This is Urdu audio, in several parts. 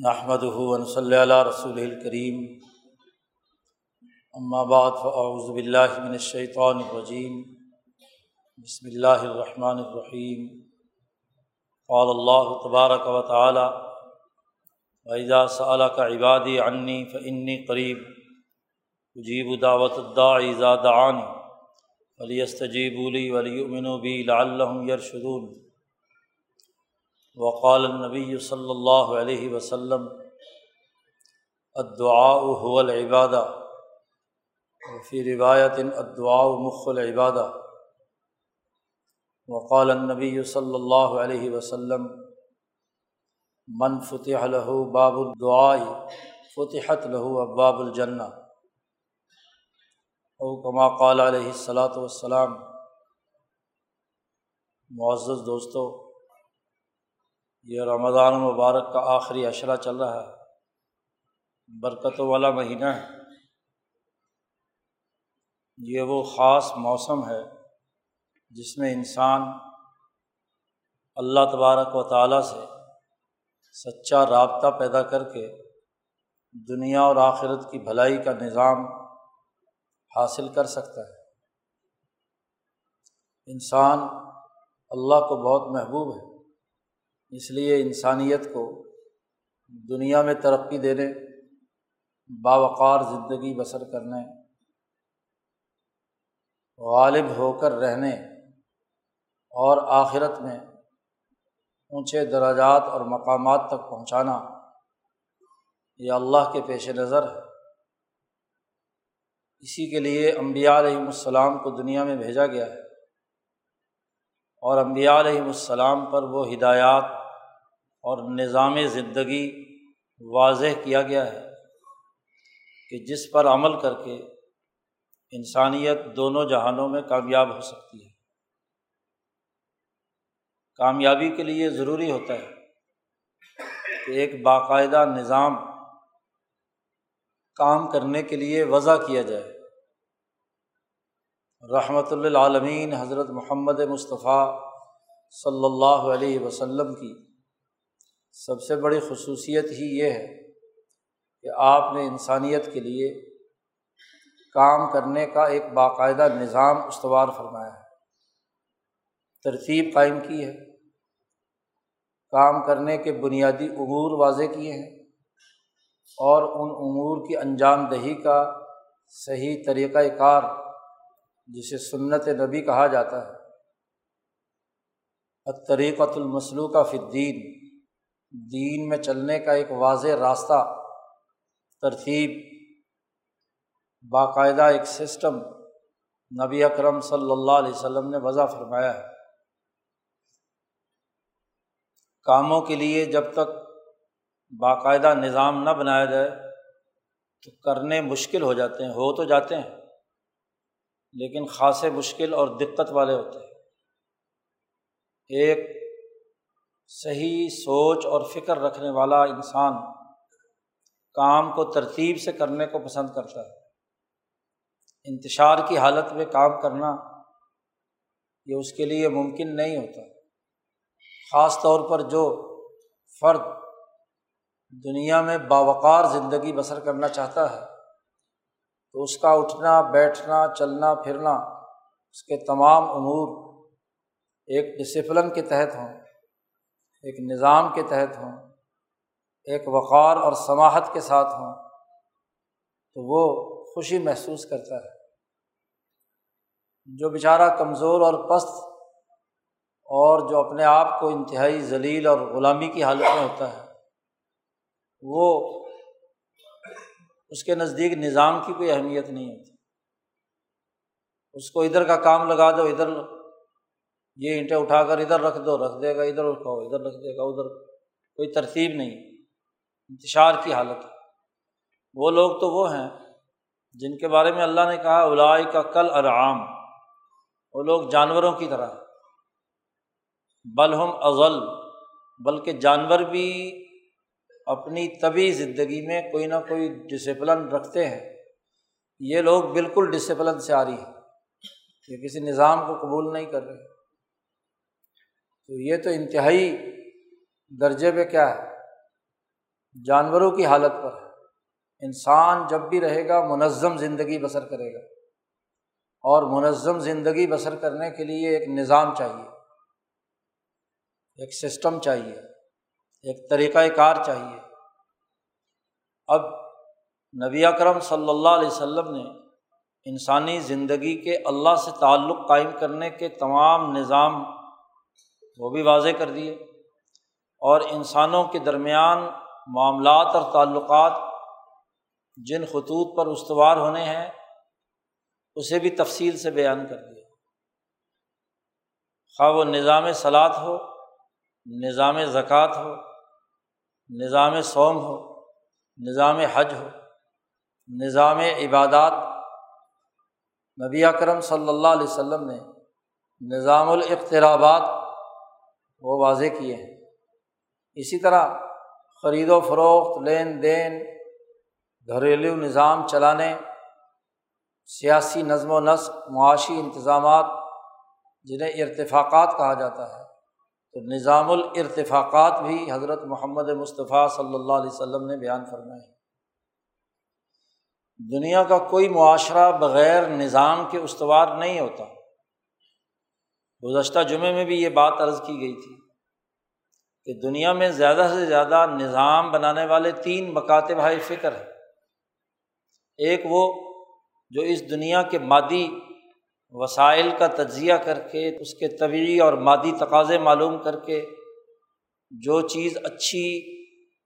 نحمد ہُون صلی اللہ رسول الکریم اما بعد فاعوذ باللہ من الشیطان الرجیم بسم اللہ الرحمن الرحیم قال اللہ تبارک و تعالی وحدہ صلی کا عبادی عنی فنی قریب اجیب دعوت الداعی دعانی ولی استجیب لی ولی امن بی لعلہم یرشدون وقال النبی صلی اللہ علیہ وسلم ادعاء هو العبادہ وفی روایت ادعاء مخ العبادہ وقال النبی صلی اللہ علیہ وسلم، من فتح له باب الدعاء، فتحت له ابواب الجنہ او کما قال علیہ الصلاۃ والسلام، معزز دوستوں یہ رمضان المبارک کا آخری اشرہ چل رہا ہے۔ برکتوں والا مہینہ ہے۔ یہ وہ خاص موسم ہے جس میں انسان اللہ تبارک و تعالیٰ سے سچا رابطہ پیدا کر کے دنیا اور آخرت کی بھلائی کا نظام حاصل کر سکتا ہے۔ انسان اللہ کو بہت محبوب ہے۔ اس لیے انسانیت کو دنیا میں ترقی دینے، باوقار زندگی بسر کرنے، غالب ہو کر رہنے اور آخرت میں اونچے دراجات اور مقامات تک پہنچانا، یہ اللہ کے پیش نظر ہے۔ اسی کے لیے امبیا علیہم السلام کو دنیا میں بھیجا گیا ہے اور امبیا علیہم السلام پر وہ ہدایات اور نظام زندگی واضح کیا گیا ہے کہ جس پر عمل کر کے انسانیت دونوں جہانوں میں کامیاب ہو سکتی ہے۔ کامیابی کے لیے ضروری ہوتا ہے کہ ایک باقاعدہ نظام کام کرنے کے لیے وضع کیا جائے۔ رحمۃ اللعالمین حضرت محمد مصطفیٰ صلی اللہ علیہ وسلم کی سب سے بڑی خصوصیت ہی یہ ہے کہ آپ نے انسانیت کے لیے کام کرنے کا ایک باقاعدہ نظام استوار فرمایا ہے۔ ترتیب قائم کی ہے۔ کام کرنے کے بنیادی امور واضح کیے ہیں اور ان امور کی انجام دہی کا صحیح طریقۂ کار، جسے سنت نبی کہا جاتا ہے طریقۃ المسلو کا فدین دین میں چلنے کا ایک واضح راستہ، ترتیب، باقاعدہ ایک سسٹم نبی اکرم صلی اللہ علیہ وسلم نے وضع فرمایا ہے۔ کاموں کے لیے جب تک باقاعدہ نظام نہ بنایا جائے تو کرنے مشکل ہو جاتے ہیں، ہو تو جاتے ہیں، لیکن خاصے مشکل اور دقت والے ہوتے ہیں۔ ایک صحیح سوچ اور فکر رکھنے والا انسان کام کو ترتیب سے کرنے کو پسند کرتا ہے۔ انتشار کی حالت میں کام کرنا یہ اس کے لیے ممکن نہیں ہوتا۔ خاص طور پر جو فرد دنیا میں باوقار زندگی بسر کرنا چاہتا ہے، تو اس کا اٹھنا، بیٹھنا، چلنا، پھرنا، اس کے تمام امور ایک ڈسپلن کے تحت ہوں۔ ایک نظام کے تحت ہوں، ایک وقار اور سماہت کے ساتھ ہوں، تو وہ خوشی محسوس کرتا ہے۔ جو بیچارہ کمزور اور پست اور جو اپنے آپ کو انتہائی ذلیل اور غلامی کی حالت میں ہوتا ہے، وہ اس کے نزدیک نظام کی کوئی اہمیت نہیں ہوتی۔ اس کو ادھر کا کام لگا دو، ادھر یہ اینٹیں اٹھا کر ادھر رکھ دو، رکھ دے گا، ادھر اٹھاؤ، ادھر رکھ دے گا، ادھر۔ کوئی ترتیب نہیں، انتشار کی حالت۔ ہے وہ لوگ تو وہ ہیں جن کے بارے میں اللہ نے کہا الائی کا کل ارعام وہ لوگ جانوروں کی طرح بلہم ازل بلکہ جانور بھی اپنی طبی زندگی میں کوئی نہ کوئی ڈسپلن رکھتے ہیں۔ یہ لوگ بالکل ڈسپلن سے آ رہی ہے یہ کسی نظام کو قبول نہیں کر رہے۔ تو یہ تو انتہائی درجے پہ کیا ہے؟ جانوروں کی حالت پر ہے۔ انسان جب بھی رہے گا، منظم زندگی بسر کرے گا۔ اور منظم زندگی بسر کرنے کے لیے ایک نظام چاہیے۔ ایک سسٹم چاہیے۔ ایک طریقۂ کار چاہیے۔ اب نبی اکرم صلی اللہ علیہ وسلم نے انسانی زندگی کے اللہ سے تعلق قائم کرنے کے تمام نظام وہ بھی واضح کر دیے۔ اور انسانوں کے درمیان معاملات اور تعلقات جن خطوط پر استوار ہونے ہیں، اسے بھی تفصیل سے بیان کر دیا۔ خواہ وہ نظام سلاد ہو، نظام زکوٰۃ ہو، نظام سوم ہو، نظام حج ہو، نظام عبادات۔ نبی اکرم صلی اللہ علیہ وسلم نے نظام الاقترابات وہ واضح کیے ہیں۔ اسی طرح خرید و فروخت، لین دین، گھریلو نظام چلانے، سیاسی نظم و نسق، معاشی انتظامات جنہیں ارتفاقات کہا جاتا ہے۔ تو نظام الارتفاقات بھی حضرت محمد مصطفیٰ صلی اللہ علیہ وسلم نے بیان فرمائے دنیا کا کوئی معاشرہ بغیر نظام کے استوار نہیں ہوتا۔ گزشتہ جمعے میں بھی یہ بات عرض کی گئی تھی کہ دنیا میں زیادہ سے زیادہ نظام بنانے والے تین مکاتب ہائے فکر ہیں۔ ایک وہ جو اس دنیا کے مادی وسائل کا تجزیہ کر کے، اس کے طبعی اور مادی تقاضے معلوم کر کے جو چیز اچھی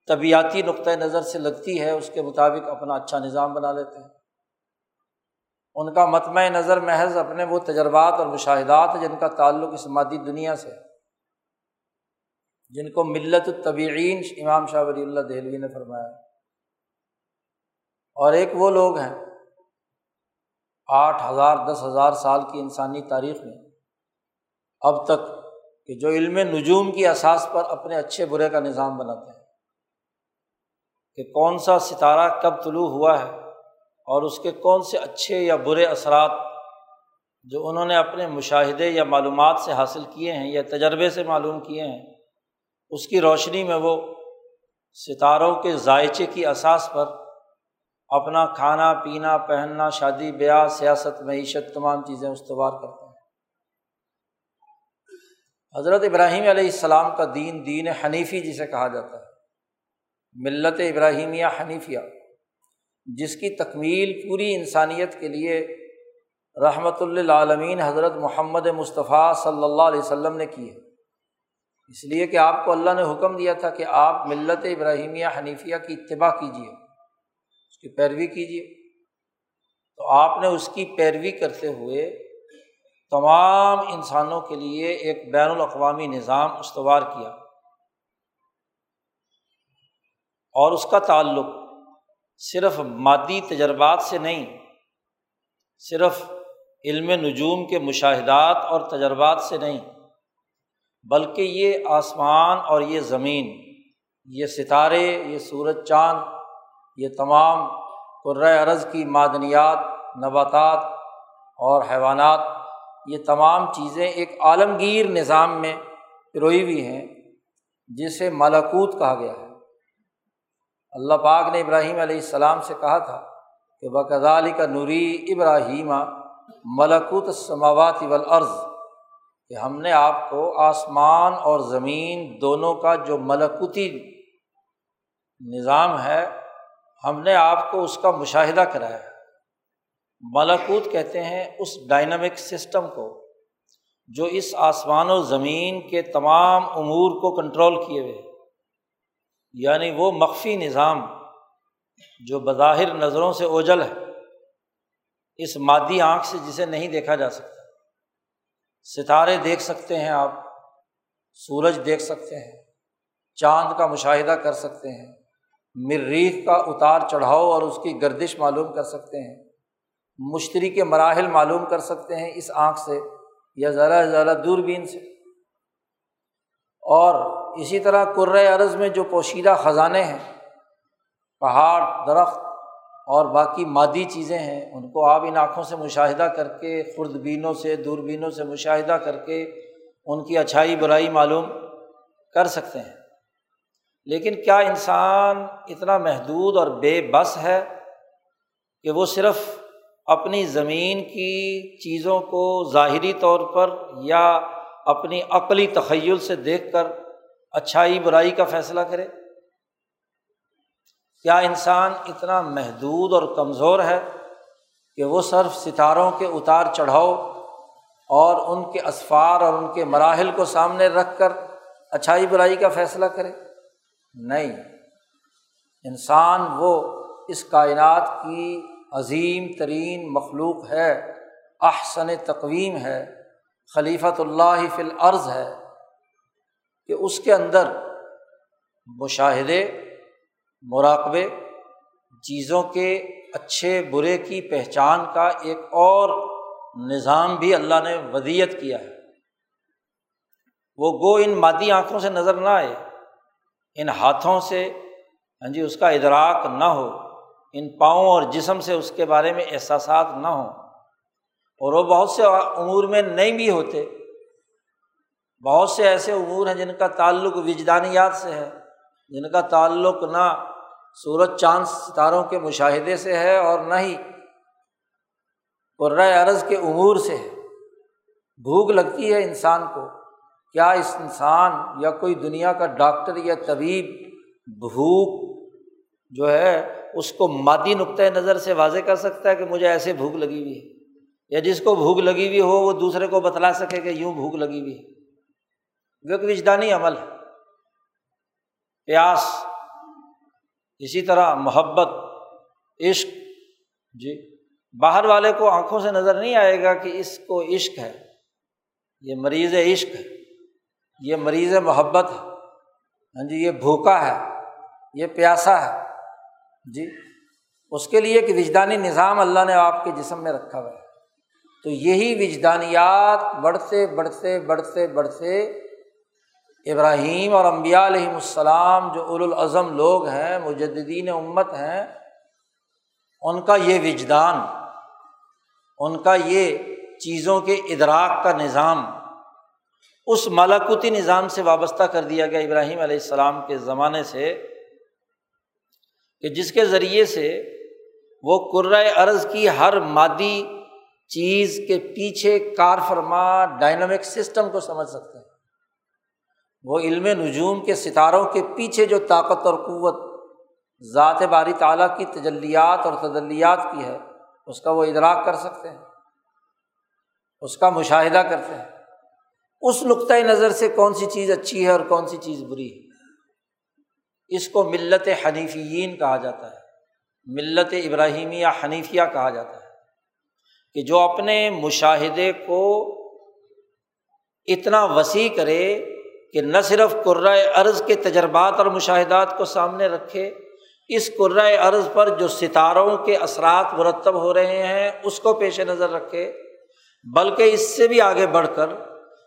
طبیعتی نقطۂ نظر سے لگتی ہے، اس کے مطابق اپنا اچھا نظام بنا لیتے ہیں۔ ان کا متمع نظر محض اپنے وہ تجربات اور مشاہدات جن کا تعلق اس مادی دنیا سے جن کو ملت الطبعین امام شاہ ولی اللہ دہلوی نے فرمایا۔ اور ایک وہ لوگ ہیں، آٹھ ہزار، دس ہزار سال کی انسانی تاریخ میں۔ اب تک کہ جو علم نجوم کی اساس پر اپنے اچھے برے کا نظام بناتے ہیں۔ کہ کون سا ستارہ کب طلوع ہوا ہے اور اس کے کون سے اچھے یا برے اثرات جو انہوں نے اپنے مشاہدے یا معلومات سے حاصل کیے ہیں یا تجربے سے معلوم کیے ہیں، اس کی روشنی میں وہ ستاروں کے ذائچے کی اساس پر اپنا کھانا، پینا، پہننا، شادی، بیاہ، سیاست، معیشت، تمام چیزیں استوار کرتے ہیں۔ حضرت ابراہیم علیہ السلام کا دین دین حنیفی جسے کہا جاتا ہے۔ ملت ابراہیمیہ حنیفیہ۔ جس کی تکمیل پوری انسانیت کے لیے رحمۃ اللہ حضرت محمد مصطفیٰ صلی اللہ علیہ وسلم نے کی ہے۔ اس لیے کہ آپ کو اللہ نے حکم دیا تھا کہ آپ ملت ابراہیمیہ حنیفیہ کی اتباع کیجیے اس کی پیروی کیجیے تو آپ نے اس کی پیروی کرتے ہوئے تمام انسانوں کے لیے ایک بین الاقوامی نظام استوار کیا۔ اور اس کا تعلق صرف مادی تجربات سے نہیں، صرف علم نجوم کے مشاہدات اور تجربات سے نہیں، بلکہ یہ آسمان اور یہ زمین، یہ ستارے، یہ سورج چاند، یہ تمام عرض کی معدنیات، نباتات اور حیوانات، یہ تمام چیزیں ایک عالمگیر نظام میں پروئی ہوئی ہیں، جسے ملاکوت کہا گیا ہے۔ اللہ پاک نے ابراہیم علیہ السلام سے کہا تھا کہ بکدالی کا نوری ابراہیمہ ملکوت سماوات والارض کہ ہم نے آپ کو آسمان اور زمین دونوں کا جو ملکوتی نظام ہے، ہم نے آپ کو اس کا مشاہدہ کرایا ملکوت کہتے ہیں اس ڈائنامک سسٹم کو جو اس آسمان و زمین کے تمام امور کو کنٹرول کیے ہوئے یعنی وہ مخفی نظام جو بظاہر نظروں سے اوجل ہے، اس مادی آنکھ سے جسے نہیں دیکھا جا سکتا۔ ستارے دیکھ سکتے ہیں آپ، سورج دیکھ سکتے ہیں، چاند کا مشاہدہ کر سکتے ہیں مریخ کا اتار چڑھاؤ اور اس کی گردش معلوم کر سکتے ہیں، مشتری کے مراحل معلوم کر سکتے ہیں اس آنکھ سے یا ذرا ذرا دوربین سے۔ اور اسی طرح عرض میں جو پوشیدہ خزانے ہیں، پہاڑ، درخت اور باقی مادی چیزیں ہیں، ان کو آپ ان آنکھوں سے مشاہدہ کر کے خوردبینوں سے دوربینوں سے مشاہدہ کر کے ان کی اچھائی برائی معلوم کر سکتے ہیں۔ لیکن کیا انسان اتنا محدود اور بے بس ہے کہ وہ صرف اپنی زمین کی چیزوں کو ظاہری طور پر یا اپنی عقلی تخیل سے دیکھ کر اچھائی برائی کا فیصلہ کرے۔ کیا انسان اتنا محدود اور کمزور ہے کہ وہ صرف ستاروں کے اتار چڑھاؤ اور ان کے اسفار اور ان کے مراحل کو سامنے رکھ کر اچھائی برائی کا فیصلہ کرے؟ نہیں۔ انسان وہ اس کائنات کی عظیم ترین مخلوق ہے، احسن تقویم ہے، خلیفۃ اللہ فی العرض ہے۔ کہ اس کے اندر مشاہدے، مراقبے، چیزوں کے اچھے، برے کی پہچان کا ایک اور نظام بھی اللہ نے ودیت کیا ہے۔ وہ گو ان مادی آنکھوں سے نظر نہ آئے، ان ہاتھوں سے ہاں جی اس کا ادراک نہ ہو، ان پاؤں اور جسم سے اس کے بارے میں احساسات نہ ہوں۔ اور وہ بہت سے امور میں نہیں بھی ہوتے۔ بہت سے ایسے امور ہیں جن کا تعلق وجدانیات سے ہے، جن کا تعلق نہ سورج چاند ستاروں کے مشاہدے سے ہے اور نہ ہی قرۂۂ عرض کے امور سے ہے۔ بھوک لگتی ہے انسان کو۔ کیا اس انسان یا کوئی دنیا کا ڈاکٹر یا طبیب بھوک جو ہے، اس کو مادی نقطۂ نظر سے واضح کر سکتا ہے کہ مجھے ایسے بھوک لگی ہوئی ہے؟ یا جس کو بھوک لگی ہوئی ہو، وہ دوسرے کو بتلا سکے کہ یوں بھوک لگی ہوئی ہے۔ وہ ایک وجدانی عمل ہے۔ پیاس، اسی طرح محبت، عشق۔ جی باہر والے کو آنکھوں سے نظر نہیں آئے گا کہ اس کو عشق ہے۔ یہ مریض عشق ہے۔ یہ مریض محبت ہے۔ ہاں جی یہ بھوکا ہے۔ یہ پیاسا ہے۔ جی اس کے لیے کہ وجدانی نظام اللہ نے آپ کے جسم میں رکھا ہوا ہے۔ تو یہی وجدانیات بڑھتے بڑھتے بڑھتے بڑھتے ابراہیم اور امبیا علیہم السلام جو الاظم لوگ ہیں مجدین امت ہیں، ان کا یہ وجدان، ان کا یہ چیزوں کے ادراک کا نظام، اس ملاکوتی نظام سے وابستہ کر دیا گیا ابراہیم علیہ السلام کے زمانے سے، کہ جس کے ذریعے سے وہ قرۂۂ ارض کی ہر مادی چیز کے پیچھے کار فرما ڈائنامک سسٹم کو سمجھ سکتے ہیں۔ وہ علم نجوم کے ستاروں کے پیچھے جو طاقت اور قوت ذات باری تعالیٰ کی تجلیات اور تجلیات کی ہے، اس کا وہ ادراک کر سکتے ہیں، اس کا مشاہدہ کرتے ہیں۔ اس نقطۂ نظر سے کون سی چیز اچھی ہے اور کون سی چیز بری ہے؟ اس کو ملت حنیفین کہا جاتا ہے، ملت ابراہیمیہ حنیفیہ کہا جاتا ہے کہ جو اپنے مشاہدے کو اتنا وسیع کرے کہ نہ صرف قرۂۂ ارض کے تجربات اور مشاہدات کو سامنے رکھے، اس قرۂۂ ارض پر جو ستاروں کے اثرات مرتب ہو رہے ہیں، اس کو پیش نظر رکھے، بلکہ اس سے بھی آگے بڑھ کر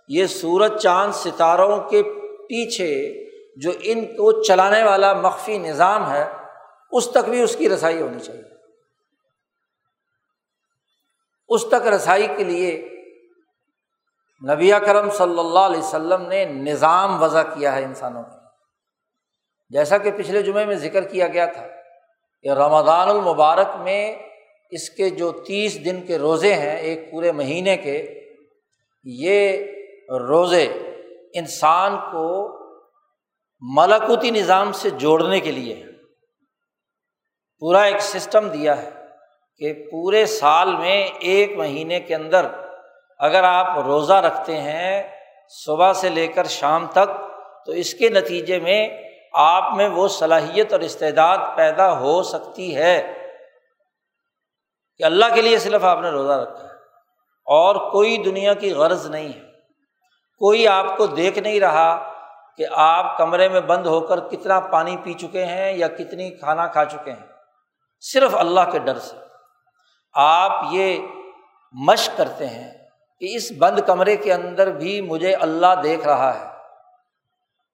یہ سورج چاند ستاروں کے پیچھے جو ان کو چلانے والا مخفی نظام ہے، اس تک بھی اس کی رسائی ہونی چاہیے۔ اس تک رسائی کے لیے نبی کرم صلی اللہ علیہ وسلم نے نظام وضع کیا ہے انسانوں کا جیسا کہ پچھلے جمعے میں ذکر کیا گیا تھا کہ رمضان المبارک میں اس کے جو تیس دن کے روزے ہیں، ایک پورے مہینے کے، یہ روزے انسان کو ملاکوتی نظام سے جوڑنے کے لیے پورا ایک سسٹم دیا ہے کہ پورے سال میں ایک مہینے کے اندر اگر آپ روزہ رکھتے ہیں صبح سے لے کر شام تک، تو اس کے نتیجے میں آپ میں وہ صلاحیت اور استعداد پیدا ہو سکتی ہے کہ اللہ کے لیے صرف آپ نے روزہ رکھا ہے۔ اور کوئی دنیا کی غرض نہیں ہے۔ کوئی آپ کو دیکھ نہیں رہا کہ آپ کمرے میں بند ہو کر کتنا پانی پی چکے ہیں یا کتنی کھانا کھا چکے ہیں۔ صرف اللہ کے ڈر سے۔ آپ یہ مشق کرتے ہیں کہ اس بند کمرے کے اندر بھی مجھے اللہ دیکھ رہا ہے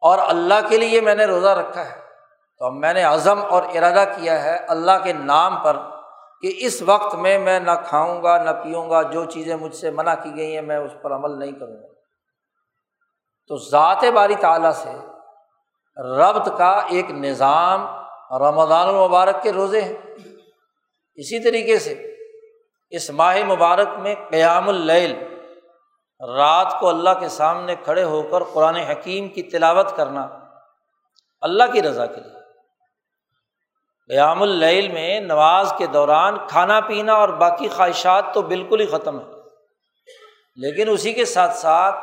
اور اللہ کے لیے میں نے روزہ رکھا ہے۔ تو میں نے عزم اور ارادہ کیا ہے اللہ کے نام پر کہ اس وقت میں میں نہ کھاؤں گا، نہ پیوں گا، جو چیزیں مجھ سے منع کی گئی ہیں میں اس پر عمل نہیں کروں گا۔ تو ذات باری تعالیٰ سے ربط کا ایک نظام رمضان المبارک کے روزے ہیں۔ اسی طریقے سے اس ماہ مبارک میں قیام اللیل رات کو اللہ کے سامنے کھڑے ہو کر قرآن حکیم کی تلاوت کرنا اللہ کی رضا کے لیے۔ قیام اللیل میں نواز کے دوران کھانا پینا اور باقی خواہشات تو بالکل ہی ختم ہے لیکن اسی کے ساتھ ساتھ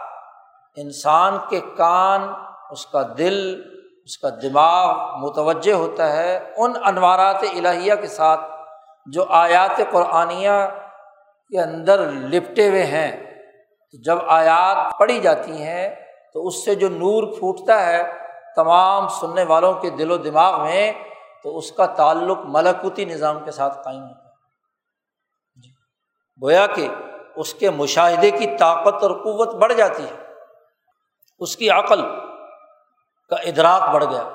انسان کے کان، اس کا دل، اس کا دماغ متوجہ ہوتا ہے ان انوارات الہیہ کے ساتھ جو آیات قرآنیہ کے اندر لپٹے ہوئے ہیں۔ جب آیات پڑھی جاتی ہیں تو اس سے جو نور پھوٹتا ہے تمام سننے والوں کے دل و دماغ میں، تو اس کا تعلق ملکوتی نظام کے ساتھ قائم ہوتا ہے۔ جی۔ گویا کہ اس کے مشاہدے کی طاقت اور قوت بڑھ جاتی ہے۔ اس کی عقل کا ادراک بڑھ گیا۔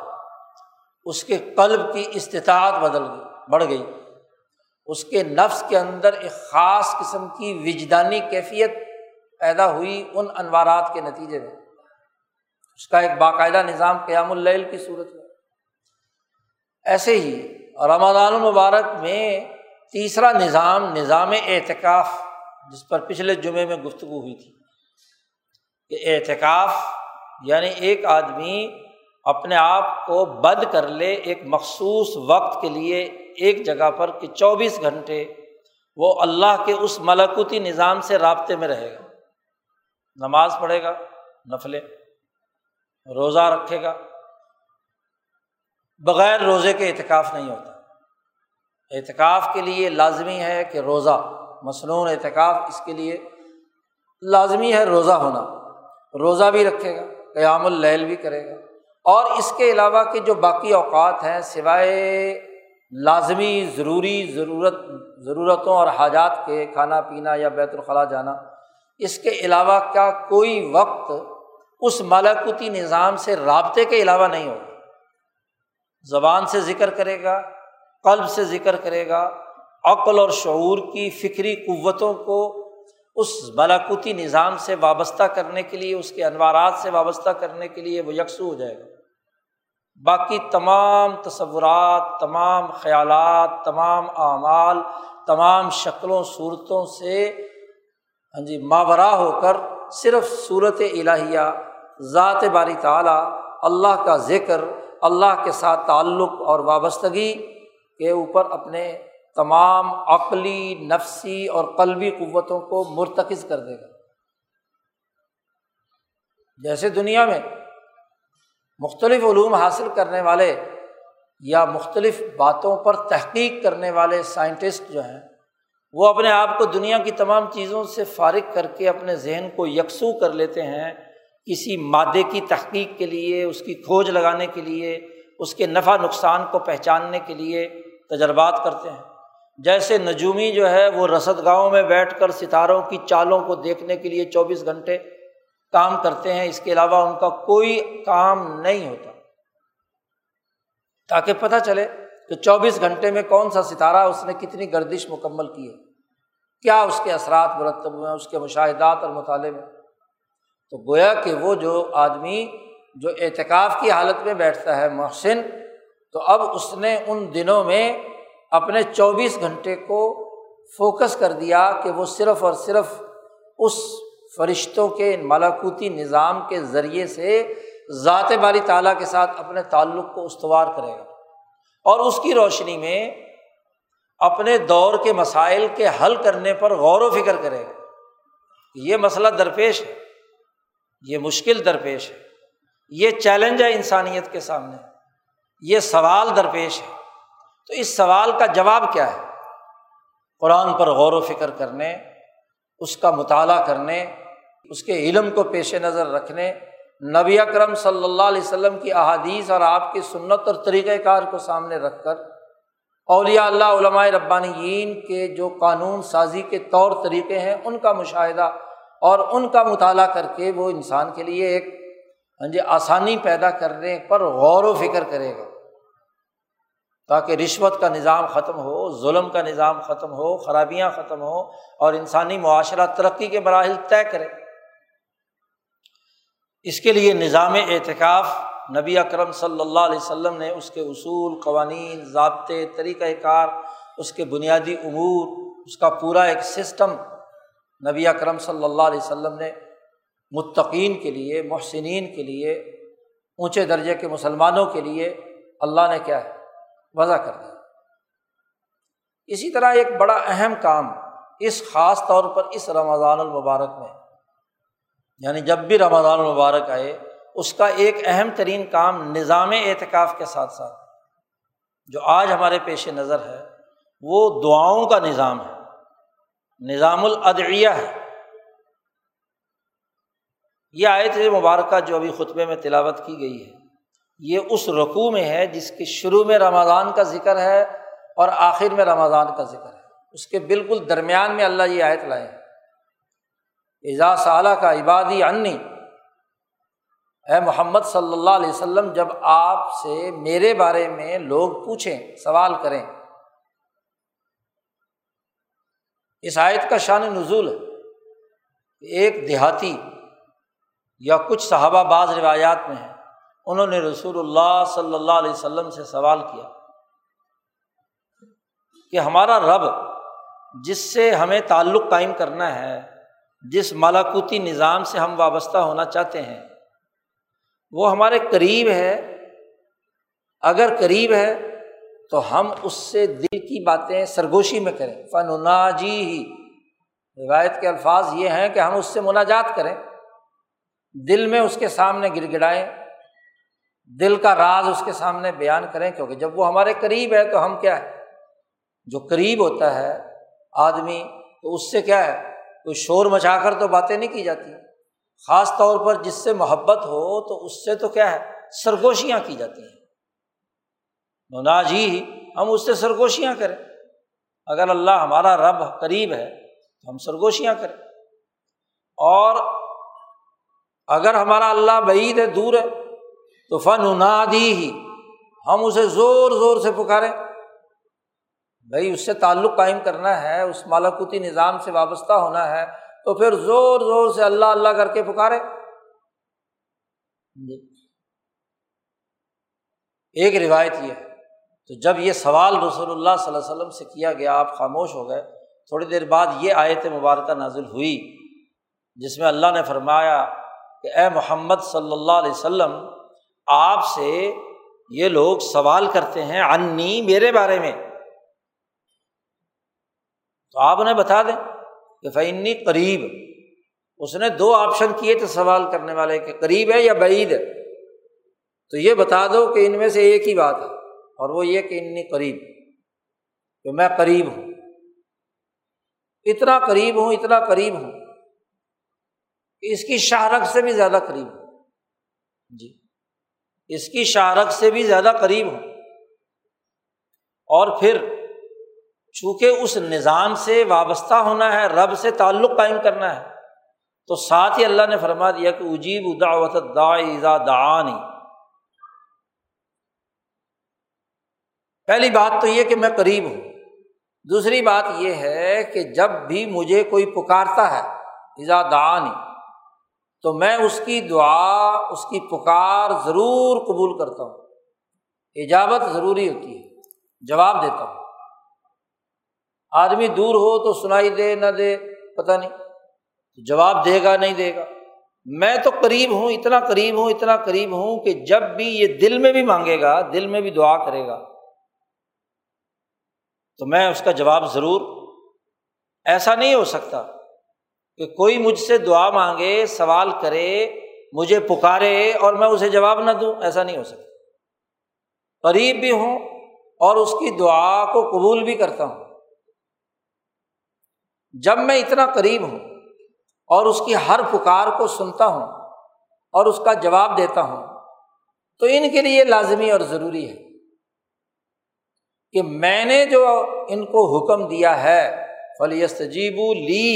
اس کے قلب کی استطاعت بدل گئی، بڑھ گئی۔ اس کے نفس کے اندر ایک خاص قسم کی وجدانی کیفیت پیدا ہوئی ان انوارات کے نتیجے میں۔ اس کا ایک باقاعدہ نظام قیام اللیل کی صورت میں۔ ایسے ہی رمضان المبارک میں تیسرا نظام نظام اعتکاف، جس پر پچھلے جمعے میں گفتگو ہوئی تھی۔ کہ اعتکاف یعنی ایک آدمی اپنے آپ کو بد کر لے، ایک مخصوص وقت کے لیے ایک جگہ پر کہ چوبیس گھنٹے وہ اللہ کے اس ملکوتی نظام سے رابطے میں رہے گا۔ نماز پڑھے گا نفلے روزہ رکھے گا۔ بغیر روزے کے اعتکاف نہیں ہوتا۔ اعتکاف کے لیے لازمی ہے کہ روزہ مصنون اعتکاف اس کے لیے لازمی ہے روزہ ہونا۔ روزہ بھی رکھے گا، قیام اللیل بھی کرے گا۔ اور اس کے علاوہ کے جو باقی اوقات ہیں، سوائے لازمی، ضروری ضرورت، ضرورتوں اور حاجات کے کھانا پینا یا بیت الخلاء جانا اس کے علاوہ کیا کوئی وقت اس ملاکوتی نظام سے رابطے کے علاوہ نہیں ہوگا؟ زبان سے ذکر کرے گا، قلب سے ذکر کرے گا، عقل اور شعور کی فکری قوتوں کو اس ملاکوتی نظام سے وابستہ کرنے کے لیے، اس کے انوارات سے وابستہ کرنے کے لیے وہ یکسو ہو جائے گا۔ باقی تمام تصورات، تمام خیالات، تمام اعمال، تمام شکلوں، صورتوں سے ہاں جی ماورا ہو کر صرف صورت الہیہ، ذات باری تعلیٰ اللہ کا ذکر، اللہ کے ساتھ تعلق اور وابستگی کے اوپر اپنے تمام عقلی، نفسی اور قلبی قوتوں کو مرتکز کر دے گا۔ جیسے دنیا میں مختلف علوم حاصل کرنے والے یا مختلف باتوں پر تحقیق کرنے والے سائنٹسٹ جو ہیں وہ اپنے آپ کو دنیا کی تمام چیزوں سے فارغ کر کے اپنے ذہن کو یکسو کر لیتے ہیں کسی مادے کی تحقیق کے لیے، اس کی کھوج لگانے کے لیے، اس کے نفع نقصان کو پہچاننے کے لیے تجربات کرتے ہیں۔ جیسے نجومی جو ہے، وہ رسد گاؤں میں بیٹھ کر ستاروں کی چالوں کو دیکھنے کے لیے چوبیس گھنٹے کام کرتے ہیں، اس کے علاوہ ان کا کوئی کام نہیں ہوتا۔ تاکہ پتہ چلے کہ چوبیس گھنٹے میں کون سا ستارہ اس نے کتنی گردش مکمل کی ہے۔ کیا اس کے اثرات مرتب ہوئے ہیں، اس کے مشاہدات اور مطالعے میں؟ تو گویا کہ وہ جو آدمی جو اعتکاف کی حالت میں بیٹھتا ہے محسن، تو اب اس نے ان دنوں میں اپنے چوبیس گھنٹے کو فوکس کر دیا کہ وہ صرف اور صرف اس فرشتوں کے ملاکوتی نظام کے ذریعے سے ذات باری تعالیٰ کے ساتھ اپنے تعلق کو استوار کرے گا۔ اور اس کی روشنی میں اپنے دور کے مسائل کے حل کرنے پر غور و فکر کرے گا۔ یہ مسئلہ درپیش ہے۔ یہ مشکل درپیش ہے۔ یہ چیلنج ہے انسانیت کے سامنے۔ یہ سوال درپیش ہے۔ تو اس سوال کا جواب کیا ہے؟ قرآن پر غور و فکر کرنے، اس کا مطالعہ کرنے، اس کے علم کو پیش نظر رکھنے، نبی اکرم صلی اللہ علیہ وسلم کی احادیث اور آپ کی سنت اور طریقۂ کار کو سامنے رکھ کر اولیاء اللہ، علماء ربانیین کے جو قانون سازی کے طور طریقے ہیں، ان کا مشاہدہ اور ان کا مطالعہ کر کے وہ انسان کے لیے ایک ہاں جی آسانی پیدا کرنے پر غور و فکر کرے گا۔ تاکہ رشوت کا نظام ختم ہو، ظلم کا نظام ختم ہو، خرابیاں ختم ہو اور انسانی معاشرہ ترقی کے مراحل طے کرے۔ اس کے لیے نظام اعتکاف نبی اکرم صلی اللہ علیہ وسلم نے اس کے اصول، قوانین، ضابطے طریقۂ کار، اس کے بنیادی امور، اس کا پورا ایک سسٹم نبی اکرم صلی اللہ علیہ وسلم نے متقین کے لیے، محسنین کے لیے، اونچے درجے کے مسلمانوں کے لیے اللہ نے کیا ہے؟ وضع کر دیا۔ اسی طرح ایک بڑا اہم کام اس خاص طور پر اس رمضان المبارک میں یعنی جب بھی رمضان المبارک آئے اس کا ایک اہم ترین کام نظام اعتکاف کے ساتھ ساتھ جو آج ہمارے پیش نظر ہے، وہ دعاؤں کا نظام ہے۔ نظام الادعیہ ہے۔ یہ آیت مبارکہ جو ابھی خطبے میں تلاوت کی گئی ہے، یہ اس رقوع میں ہے جس کے شروع میں رمضان کا ذکر ہے اور آخر میں رمضان کا ذکر ہے۔ اس کے بالکل درمیان میں اللہ یہ آیت لائے اعزاز صالح کا عبادی انی اے محمد صلی اللہ علیہ وسلم، جب آپ سے میرے بارے میں لوگ پوچھیں، سوال کریں۔ اس آیت کا شان نزول ہے۔ ایک دیہاتی یا کچھ صحابہ بعض روایات میں ہیں، انہوں نے رسول اللہ صلی اللہ علیہ وسلم سے سوال کیا کہ ہمارا رب جس سے ہمیں تعلق قائم کرنا ہے، جس مالاکوتی نظام سے ہم وابستہ ہونا چاہتے ہیں وہ ہمارے قریب ہے، اگر قریب ہے تو ہم اس سے دل کی باتیں سرگوشی میں کریں۔ فن جی ہی روایت کے الفاظ یہ ہیں کہ ہم اس سے مناجات کریں۔ دل میں اس کے سامنے گر گڑائیں دل کا راز اس کے سامنے بیان کریں، کیونکہ جب وہ ہمارے قریب ہے تو ہم کیا ہے جو قریب ہوتا ہے آدمی، تو اس سے کیا ہے؟ کوئی شور مچا کر تو باتیں نہیں کی جاتی۔ خاص طور پر جس سے محبت ہو تو اس سے تو کیا ہے؟ سرگوشیاں کی جاتی ہیں۔ جی ہم اس سے سرگوشیاں کریں۔ اگر اللہ ہمارا رب قریب ہے تو ہم سرگوشیاں کریں۔ اور اگر ہمارا اللہ بعید ہے، دور ہے، تو فن انادی ہی ہم اسے زور زور سے پکاریں۔ بھائی اس سے تعلق قائم کرنا ہے، اس مالاکوتی نظام سے وابستہ ہونا ہے۔ تو پھر زور زور سے اللہ اللہ کر کے پکارے۔ جی۔ ایک روایت یہ ہے تو جب یہ سوال رسول اللہ صلی اللہ علیہ وسلم سے کیا گیا آپ خاموش ہو گئے تھوڑی دیر بعد یہ آیت مبارکہ نازل ہوئی جس میں اللہ نے فرمایا کہ اے محمد صلی اللہ علیہ وسلم آپ سے یہ لوگ سوال کرتے ہیں انی میرے بارے میں۔ تو آپ انہیں بتا دیں۔ کہ فنی قریب اس نے دو آپشن کیے تھے سوال کرنے والے کہ قریب ہے یا بعید ہے۔ تو یہ بتا دو کہ ان میں سے ایک ہی بات ہے اور وہ یہ کہ انی قریب۔ کہ میں قریب ہوں۔ اتنا قریب ہوں، اتنا قریب ہوں۔ کہ اس کی شاہرخ سے بھی زیادہ قریب ہوں۔ جی۔ اس کی شاہرخ سے بھی زیادہ قریب ہوں۔ اور پھر چونکہ اس نظام سے وابستہ ہونا ہے، رب سے تعلق قائم کرنا ہے۔ تو ساتھ ہی اللہ نے فرما دیا کہ اجیب دعوت دا دعانی۔ پہلی بات تو یہ کہ میں قریب ہوں۔ دوسری بات یہ ہے کہ جب بھی مجھے کوئی پکارتا ہے ایزا دعانی، تو میں اس کی دعا، اس کی پکار ضرور قبول کرتا ہوں۔ ایجابت ضروری ہوتی ہے۔ جواب دیتا ہوں۔ آدمی دور ہو تو سنائی دے، نہ دے، پتہ نہیں۔ جواب دے گا، نہیں دے گا۔ میں تو قریب ہوں، اتنا قریب ہوں، اتنا قریب ہوں کہ جب بھی یہ دل میں بھی مانگے گا، دل میں بھی دعا کرے گا۔ تو میں اس کا جواب ضرور، ایسا نہیں ہو سکتا کہ کوئی مجھ سے دعا مانگے، سوال کرے، مجھے پکارے اور میں اسے جواب نہ دوں۔ ایسا نہیں ہو سکتا۔ قریب بھی ہوں اور اس کی دعا کو قبول بھی کرتا ہوں۔ جب میں اتنا قریب ہوں اور اس کی ہر پکار کو سنتا ہوں اور اس کا جواب دیتا ہوں، تو ان کے لیے لازمی اور ضروری ہے کہ میں نے جو ان کو حکم دیا ہے فلیست جیبو لی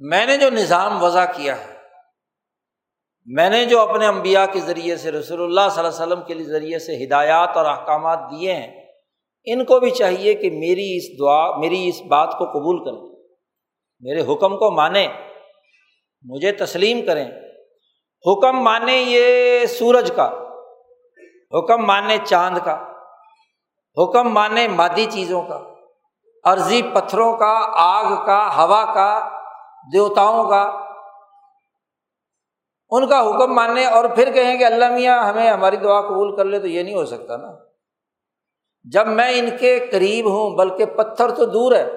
میں نے جو نظام وضع کیا ہے، میں نے جو اپنے امبیا کے ذریعے سے، رسول اللہ صلی اللہ علیہ وسلم کے ذریعے سے ہدایات اور احکامات دیے ہیں ان کو بھی چاہیے کہ میری اس دعا، میری اس بات کو قبول کریں۔ میرے حکم کو مانیں۔ مجھے تسلیم کریں۔ حکم مانے یہ سورج کا۔ حکم مانے چاند کا۔ حکم مانے مادی چیزوں کا۔ عرضی پتھروں کا، آگ کا، ہوا کا، دیوتاؤں کا۔ ان کا حکم ماننے اور پھر کہیں کہ اللہ میاں، ہمیں ہماری دعا قبول کر لے تو یہ نہیں ہو سکتا نا۔ جب میں ان کے قریب ہوں، بلکہ پتھر تو دور ہے،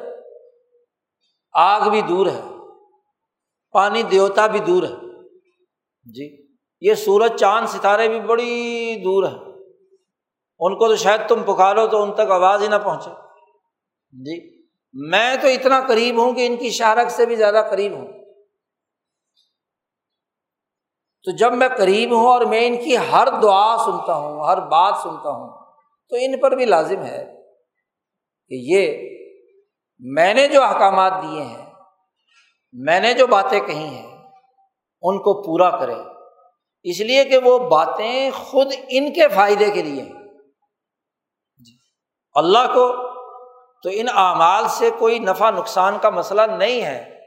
آگ بھی دور ہے، پانی دیوتا بھی دور ہے۔ جی یہ سورج، چاند، ستارے بھی بڑی دور ہے۔ ان کو تو شاید تم پکارو تو ان تک آواز ہی نہ پہنچے۔ جی میں تو اتنا قریب ہوں کہ ان کی شہرک سے بھی زیادہ قریب ہوں۔ تو جب میں قریب ہوں اور میں ان کی ہر دعا سنتا ہوں، ہر بات سنتا ہوں تو ان پر بھی لازم ہے کہ یہ میں نے جو احکامات دیے ہیں، میں نے جو باتیں کہی ہیں، ان کو پورا کرے اس لیے کہ وہ باتیں خود ان کے فائدے کے لیے ہیں۔ جی۔ اللہ کو تو ان اعمال سے کوئی نفع نقصان کا مسئلہ نہیں ہے۔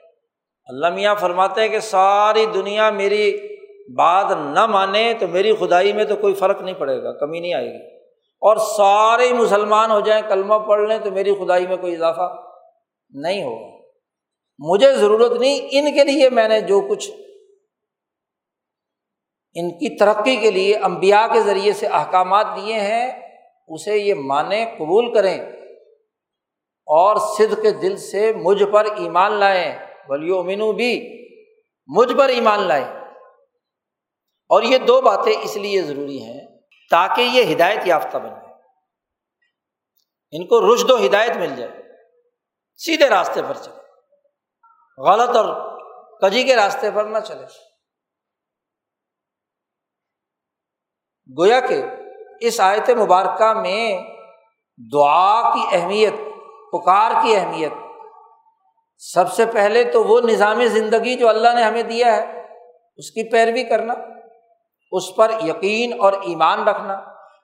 اللہ میاں فرماتے ہیں کہ ساری دنیا میری بات نہ مانے تو میری خدائی میں تو کوئی فرق نہیں پڑے گا، کمی نہیں آئے گی۔ اور سارے مسلمان ہو جائیں، کلمہ پڑھ لیں تو میری خدائی میں کوئی اضافہ نہیں ہوگا۔ مجھے ضرورت نہیں، ان کے لیے میں نے جو کچھ ان کی ترقی کے لیے امبیا کے ذریعے سے احکامات دیے ہیں، اسے یہ مانیں، قبول کریں۔ اور سدھ کے دل سے مجھ پر ایمان لائیں۔ ولی امینو بھی مجھ پر ایمان لائیں۔ اور یہ دو باتیں اس لیے ضروری ہیں۔ تاکہ یہ ہدایت یافتہ بن جائے۔ ان کو رشد و ہدایت مل جائے۔ سیدھے راستے پر چلے۔ غلط اور کجی کے راستے پر نہ چلے۔ گویا کہ اس آیت مبارکہ میں دعا کی اہمیت، پکار کی اہمیت سب سے پہلے تو وہ نظام زندگی جو اللہ نے ہمیں دیا ہے، اس کی پیروی کرنا۔ اس پر یقین اور ایمان رکھنا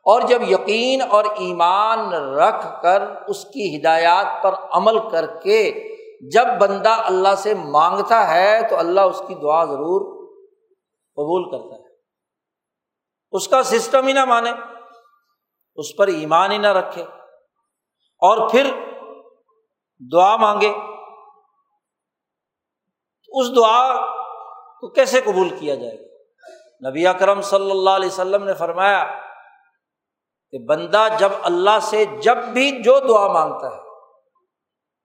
اور جب یقین اور ایمان رکھ کر اس کی ہدایات پر عمل کر کے جب بندہ اللہ سے مانگتا ہے تو اللہ اس کی دعا ضرور قبول کرتا ہے۔ اس کا سسٹم ہی نہ مانے، اس پر ایمان ہی نہ رکھے اور پھر دعا مانگے۔ اس دعا کو کیسے قبول کیا جائے گا؟ نبی اکرم صلی اللہ علیہ وسلم نے فرمایا کہ بندہ جب اللہ سے جب بھی جو دعا مانگتا ہے،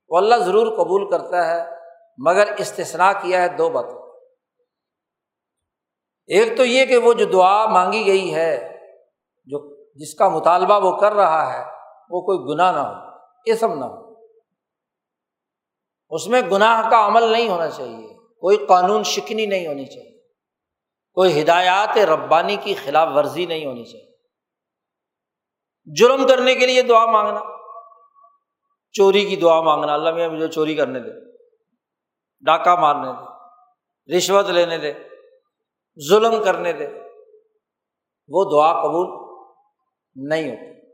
وہ اللہ ضرور قبول کرتا ہے، مگر استثنا کیا ہے دو باتوں ایک تو یہ کہ وہ جو دعا مانگی گئی ہے، جو جس کا مطالبہ وہ کر رہا ہے، وہ کوئی گناہ نہ ہو، اسم نہ ہو۔ اس میں گناہ کا عمل نہیں ہونا چاہیے، کوئی قانون شکنی نہیں ہونی چاہیے۔ کوئی ہدایات ربانی کی خلاف ورزی نہیں ہونی چاہیے۔ جرم کرنے کے لیے دعا مانگنا، چوری کی دعا مانگنا، اللہ میں مجھے چوری کرنے دے، ڈاکہ مارنے دے، رشوت لینے دے، ظلم کرنے دے، وہ دعا قبول نہیں ہوتی۔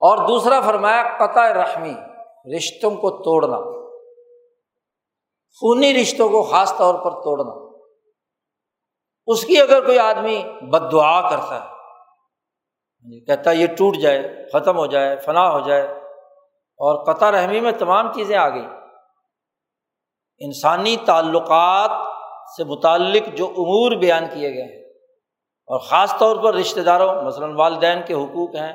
اور دوسرا فرمایا، قطع رحمی، رشتوں کو توڑنا۔ خونی رشتوں کو خاص طور پر توڑنا۔ اس کی اگر کوئی آدمی بد دعا کرتا ہے یعنی کہتا ہے یہ ٹوٹ جائے، ختم ہو جائے، فنا ہو جائے، اور قطع رحمی میں تمام چیزیں آ گئی انسانی تعلقات سے متعلق جو امور بیان کیے گئے ہیں، اور خاص طور پر رشتے داروں، مثلاً والدین کے حقوق ہیں،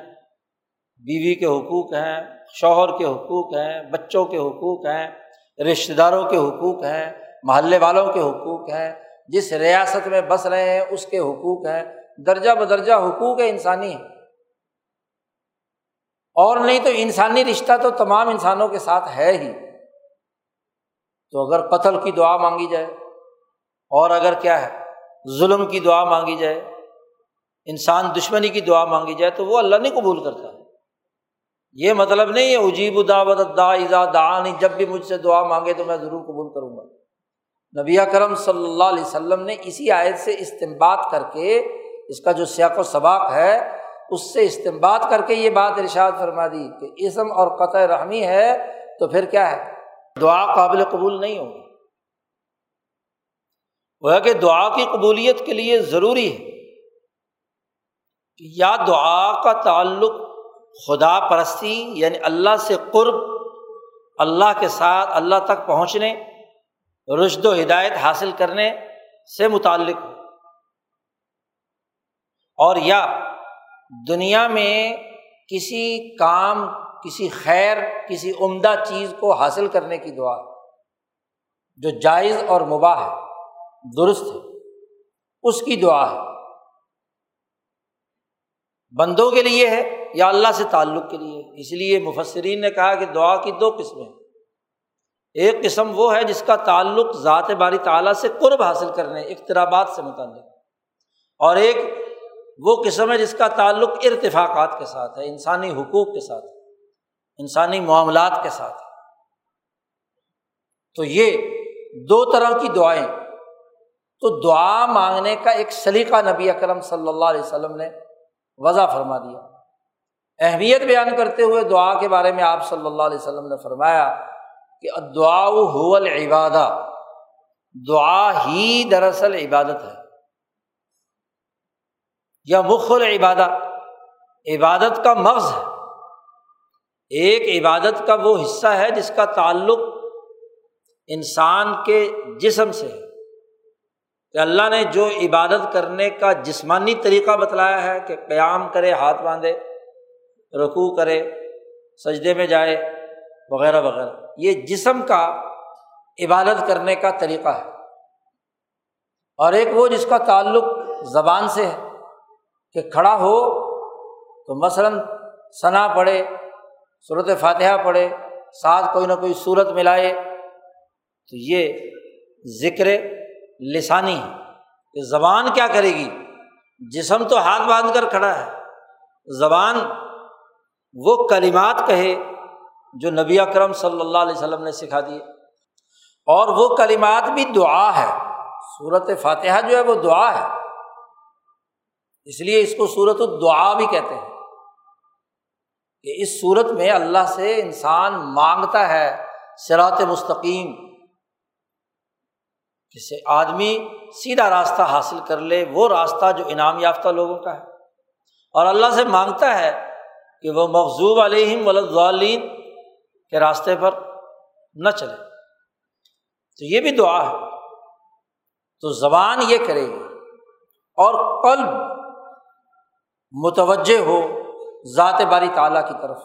بیوی کے حقوق ہیں، شوہر کے حقوق ہیں، بچوں کے حقوق ہیں رشتے داروں کے حقوق ہیں، محلے والوں کے حقوق ہیں جس ریاست میں بس رہے ہیں، اس کے حقوق ہیں۔ درجہ بدرجہ حقوق ہے انسانی۔ اور نہیں تو انسانی رشتہ تو تمام انسانوں کے ساتھ ہے ہی۔ تو اگر قتل کی دعا مانگی جائے، اور اگر کیا ہے، ظلم کی دعا مانگی جائے، انسان دشمنی کی دعا مانگی جائے، تو وہ اللہ نہیں قبول کرتا۔ یہ مطلب نہیں ہے عجیب دعوت دا ادا دعانی، جب بھی مجھ سے دعا مانگے تو میں ضرور قبول کروں گا۔ نبی کرم صلی اللہ علیہ وسلم نے اسی آیت سے استمباد کر کے، اس کا جو سیاق و سباق ہے، اس سے استمباد کر کے یہ بات ارشاد فرما دی کہ اسم اور قطع رحمی ہے تو پھر کیا ہے؟ دعا قابل قبول نہیں ہوگی۔ گویا کہ دعا کی قبولیت کے لیے ضروری ہے کہ یا دعا کا تعلق خدا پرستی یعنی اللہ سے قرب، اللہ کے ساتھ، اللہ تک پہنچنے رشد و ہدایت حاصل کرنے سے متعلق ہو۔ اور یا دنیا میں کسی کام، کسی خیر، کسی عمدہ چیز کو حاصل کرنے کی دعا جو جائز اور مباح ہے، درست ہے، اس کی دعا ہے۔ بندوں کے لیے ہے یا اللہ سے تعلق کے لیے؟ اس لیے مفسرین نے کہا کہ دعا کی دو قسمیں ایک قسم وہ ہے جس کا تعلق ذات باری تعالیٰ سے قرب حاصل کرنے اخترابات سے متعلق۔ اور ایک وہ قسم ہے جس کا تعلق ارتفاقات کے ساتھ ہے، انسانی حقوق کے ساتھ، انسانی معاملات کے ساتھ۔ تو یہ دو طرح کی دعائیں۔ تو دعا مانگنے کا ایک سلیقہ نبی اکرم صلی اللہ علیہ وسلم نے وضع فرما دیا۔ اہمیت بیان کرتے ہوئے دعا کے بارے میں آپ صلی اللہ علیہ وسلم نے فرمایا کہ دعا حول عبادہ دعا ہی دراصل عبادت ہے۔ یا مخل عبادہ عبادت کا مغز ہے۔ ایک عبادت کا وہ حصہ ہے جس کا تعلق انسان کے جسم سے ہے۔ کہ اللہ نے جو عبادت کرنے کا جسمانی طریقہ بتلایا ہے کہ قیام کرے، ہاتھ باندھے، رکوع کرے، سجدے میں جائے وغیرہ وغیرہ۔ یہ جسم کا عبادت کرنے کا طریقہ ہے۔ اور ایک وہ جس کا تعلق زبان سے ہے کہ کھڑا ہو تو مثلاً ثنا پڑھے صورت فاتحہ پڑھے، ساتھ کوئی نہ کوئی صورت ملائے، تو یہ ذکر لسانی ہے۔ کہ زبان کیا کرے گی؟ جسم تو ہاتھ باندھ کر کھڑا ہے۔ زبان وہ کلمات کہے جو نبی اکرم صلی اللہ علیہ وسلم نے سکھا دیے۔ اور وہ کلمات بھی دعا ہے۔ صورت فاتحہ جو ہے وہ دعا ہے۔ اس لیے اس کو صورت الدعا بھی کہتے ہیں۔ کہ اس صورت میں اللہ سے انسان مانگتا ہے سرات مستقیم۔ جس سے آدمی سیدھا راستہ حاصل کر لے، وہ راستہ جو انعام یافتہ لوگوں کا ہے۔ اور اللہ سے مانگتا ہے کہ وہ مغزوب علیہم ولدالین کے راستے پر نہ چلے۔ تو یہ بھی دعا ہے۔ تو زبان یہ کرے گی اور قلب متوجہ ہو ذات باری تعالیٰ کی طرف۔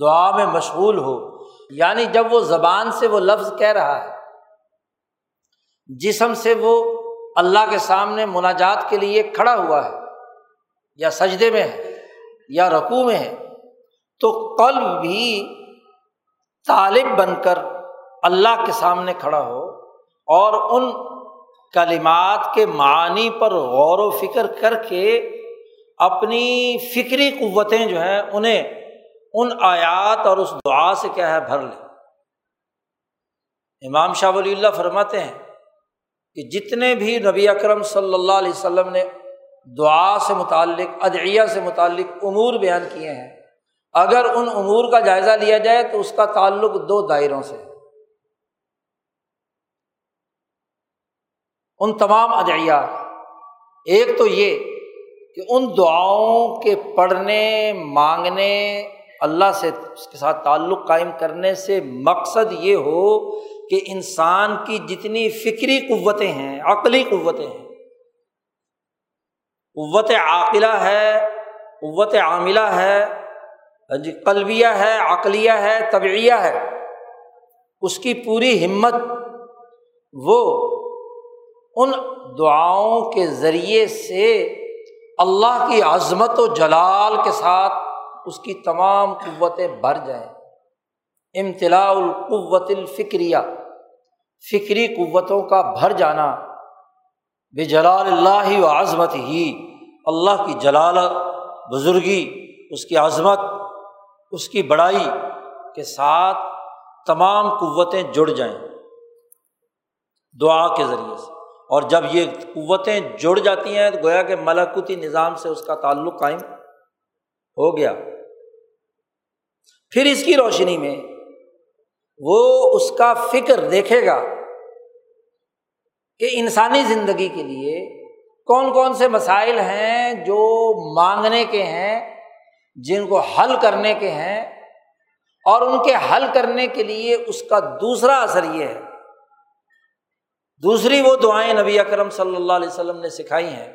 دعا میں مشغول ہو۔ یعنی جب وہ زبان سے وہ لفظ کہہ رہا ہے، جسم سے وہ اللہ کے سامنے مناجات کے لیے کھڑا ہوا ہے، یا سجدے میں ہے، یا رقو میں ہے تو قلب بھی طالب بن کر اللہ کے سامنے کھڑا ہو اور ان کلمات کے معنی پر غور و فکر کر کے اپنی فکری قوتیں جو ہیں انہیں ان آیات اور اس دعا سے کیا ہے بھر لے امام شاہ ولی اللہ فرماتے ہیں کہ جتنے بھی نبی اکرم صلی اللہ علیہ وسلم نے دعا سے متعلق، ادعیہ سے متعلق امور بیان کیے ہیں اگر ان امور کا جائزہ لیا جائے تو اس کا تعلق دو دائروں سے ان تمام ادعیات ایک تو یہ کہ ان دعاؤں کے پڑھنے، مانگنے، اللہ سے اس کے ساتھ تعلق قائم کرنے سے مقصد یہ ہو کہ انسان کی جتنی فکری قوتیں ہیں، عقلی قوتیں ہیں، قوت عاقلہ ہے، قوت عاملہ ہے ہاں جی قلبیہ ہے، عقلیہ ہے، طبعیہ ہے، اس کی پوری ہمت وہ ان دعاؤں کے ذریعے سے اللہ کی عظمت و جلال کے ساتھ اس کی تمام قوتیں بھر جائیں۔ امتلاء القوت الفکریہ، فکری قوتوں کا بھر جانا بے جلال اللہ و عظمت ہی اللہ کی جلالت، بزرگی، اس کی عظمت اس کی بڑائی کے ساتھ تمام قوتیں جڑ جائیں دعا کے ذریعے سے۔ اور جب یہ قوتیں جڑ جاتی ہیں، تو گویا کہ ملاکوتی نظام سے اس کا تعلق قائم ہو گیا۔ پھر اس کی روشنی میں وہ اس کا فکر دیکھے گا کہ انسانی زندگی کے لیے کون کون سے مسائل ہیں جو مانگنے کے ہیں جن کو حل کرنے کے ہیں اور ان کے حل کرنے کے لیے اس کا دوسرا اثر یہ ہے۔ دوسری وہ دعائیں نبی اکرم صلی اللہ علیہ وسلم نے سکھائی ہیں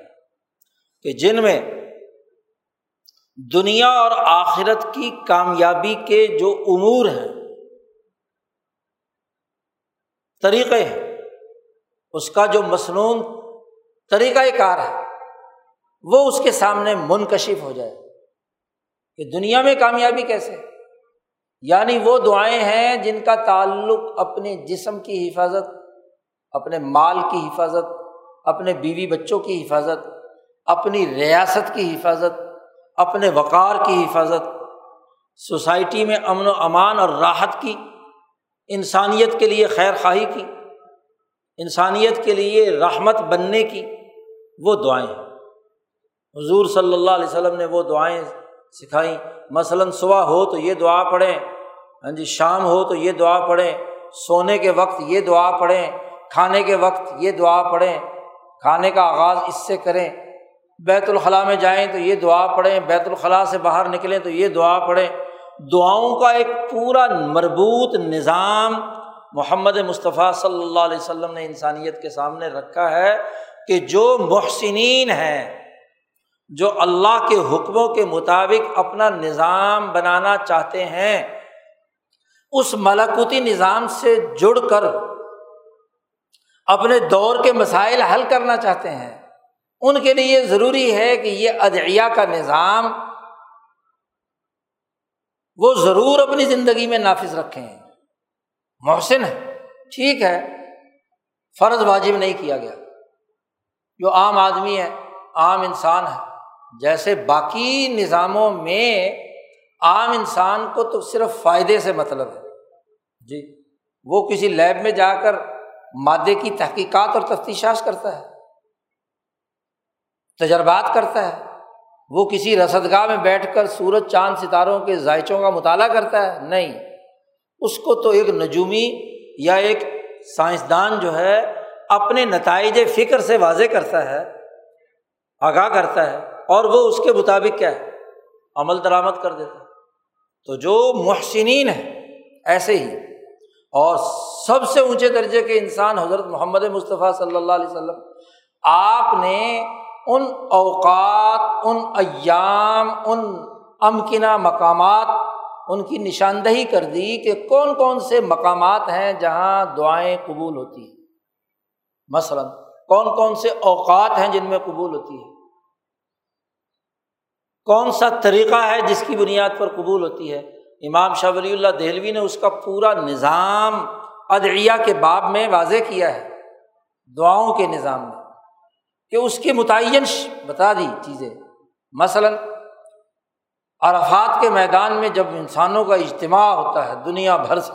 کہ جن میں دنیا اور آخرت کی کامیابی کے جو امور ہیں، طریقے ہیں، اس کا جو مصنون طریقۂ کار ہے، وہ اس کے سامنے منکشف ہو جائے۔ کہ دنیا میں کامیابی کیسے یعنی وہ دعائیں ہیں جن کا تعلق اپنے جسم کی حفاظت، اپنے مال کی حفاظت، اپنے بیوی بچوں کی حفاظت، اپنی ریاست کی حفاظت، اپنے وقار کی حفاظت، سوسائٹی میں امن و امان اور راحت کی، انسانیت کے لیے خیر خواہی کی، انسانیت کے لیے رحمت بننے کی وہ دعائیں حضور صلی اللہ علیہ وسلم نے وہ دعائیں سکھائیں۔ مثلاً صبح ہو تو یہ دعا پڑھیں ہاں جی شام ہو تو یہ دعا پڑھیں، سونے کے وقت یہ دعا پڑھیں، کھانے کے وقت یہ دعا پڑھیں، کھانے کا آغاز اس سے کریں۔ بیت الخلاء میں جائیں تو یہ دعا پڑھیں، بیت الخلاء سے باہر نکلیں تو یہ دعا پڑھیں۔ دعاؤں کا ایک پورا مربوط نظام محمد مصطفیٰ صلی اللہ علیہ وسلم نے انسانیت کے سامنے رکھا ہے کہ جو محسنین ہیں جو اللہ کے حکموں کے مطابق اپنا نظام بنانا چاہتے ہیں، اس ملاکوتی نظام سے جڑ کر اپنے دور کے مسائل حل کرنا چاہتے ہیں۔ ان کے لیے ضروری ہے کہ یہ ادعیہ کا نظام وہ ضرور اپنی زندگی میں نافذ رکھیں۔ محسن ہے، ٹھیک ہے، فرض واجب نہیں کیا گیا۔ جو عام آدمی ہے، عام انسان ہے۔ جیسے باقی نظاموں میں عام انسان کو تو صرف فائدے سے مطلب ہے۔ جی وہ کسی لیب میں جا کر مادے کی تحقیقات اور تفتیشات کرتا ہے، تجربات کرتا ہے، وہ کسی رسدگاہ میں بیٹھ کر سورج، چاند، ستاروں کے ذائچوں کا مطالعہ کرتا ہے۔ نہیں، اس کو تو ایک نجومی یا ایک سائنسدان جو ہے اپنے نتائج فکر سے واضح کرتا ہے، آگاہ کرتا ہے۔ اور وہ اس کے مطابق کیا ہے؟ عمل درآمد کر دیتا ہے۔ تو جو محسنین ہیں، ایسے ہی۔ اور سب سے اونچے درجے کے انسان حضرت محمد مصطفیٰ صلی اللہ علیہ وسلم، آپ نے ان اوقات، ان ایام، ان امکنہ مقامات، ان کی نشاندہی کر دی کہ کون کون سے مقامات ہیں جہاں دعائیں قبول ہوتی ہیں۔ مثلاً، کون کون سے اوقات ہیں جن میں قبول ہوتی ہے کون سا طریقہ ہے جس کی بنیاد پر قبول ہوتی ہے؟ امام شاہ ولی اللہ دہلوی نے اس کا پورا نظام ادعیہ کے باب میں واضح کیا ہے، دعاؤں کے نظام میں، کہ اس کے متعین بتا دی چیزیں۔ مثلاً، عرفات کے میدان میں جب انسانوں کا اجتماع ہوتا ہے، دنیا بھر سے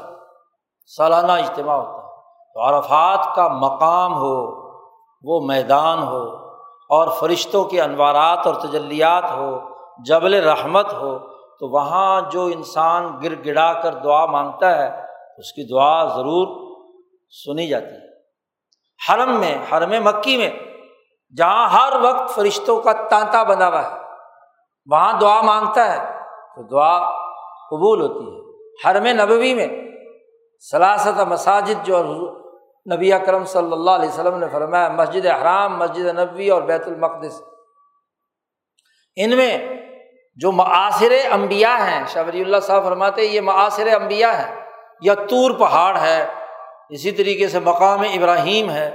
سالانہ اجتماع ہوتا ہے، تو عرفات کا مقام ہو، وہ میدان ہو، اور فرشتوں کے انوارات اور تجلیات ہو جبل رحمت ہو، تو وہاں جو انسان گر گڑا کر دعا مانگتا ہے، اس کی دعا ضرور سنی جاتی ہے۔ حرم میں، حرم مکی میں، جہاں ہر وقت فرشتوں کا تانتا بنا ہوا ہے، وہاں دعا مانگتا ہے، تو دعا قبول ہوتی ہے۔ حرم نبوی میں سلاست مساجد جو نبی اکرم صلی اللہ علیہ وسلم نے فرمایا، مسجد حرام، مسجد نبوی اور بیت المقدس۔ ان میں جو معاصر امبیا ہیں شبری اللہ صاحب فرماتے یہ معاصر امبیا ہیں، یا طور پہاڑ ہے، اسی طریقے سے مقام ابراہیم ہے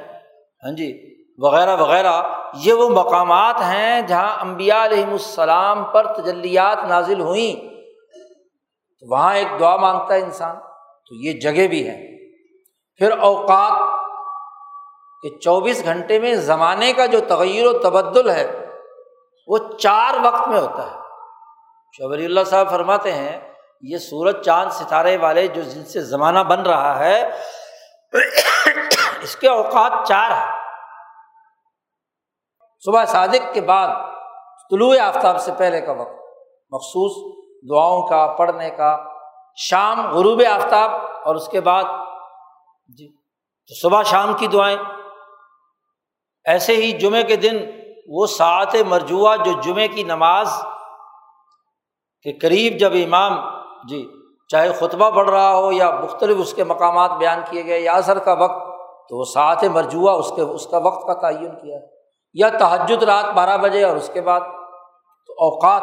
ہاں جی وغیرہ وغیرہ، یہ وہ مقامات ہیں جہاں امبیا علیہم السلام پر تجلیات نازل ہوئیں۔ تو وہاں ایک دعا مانگتا ہے انسان، تو یہ جگہ بھی ہے۔ پھر اوقات کہ چوبیس گھنٹے میں زمانے کا جو تغیر و تبدل ہے، وہ چار وقت میں ہوتا ہے۔ شبری اللہ صاحب فرماتے ہیں، یہ سورج، چاند، ستارے والے جو جن سے زمانہ بن رہا ہے، اس کے اوقات چار ہیں۔ صبح صادق کے بعد، طلوع آفتاب سے پہلے کا وقت۔ مخصوص دعاؤں کا، پڑھنے کا۔ شام، غروب آفتاب اور اس کے بعد جی تو صبح شام کی دعائیں۔ ایسے ہی جمعے کے دن وہ ساعت مرجوع جو جمعے کی نماز کے قریب جب امام جی چاہے خطبہ پڑھ رہا ہو یا مختلف اس کے مقامات بیان کیے گئے یا اثر کا وقت، تو وہ ساعت مرجوع اس کے، اس کا وقت کا تعین کیا ہے۔ یا تحجد رات بارہ بجے اور اس کے بعد، تو اوقات۔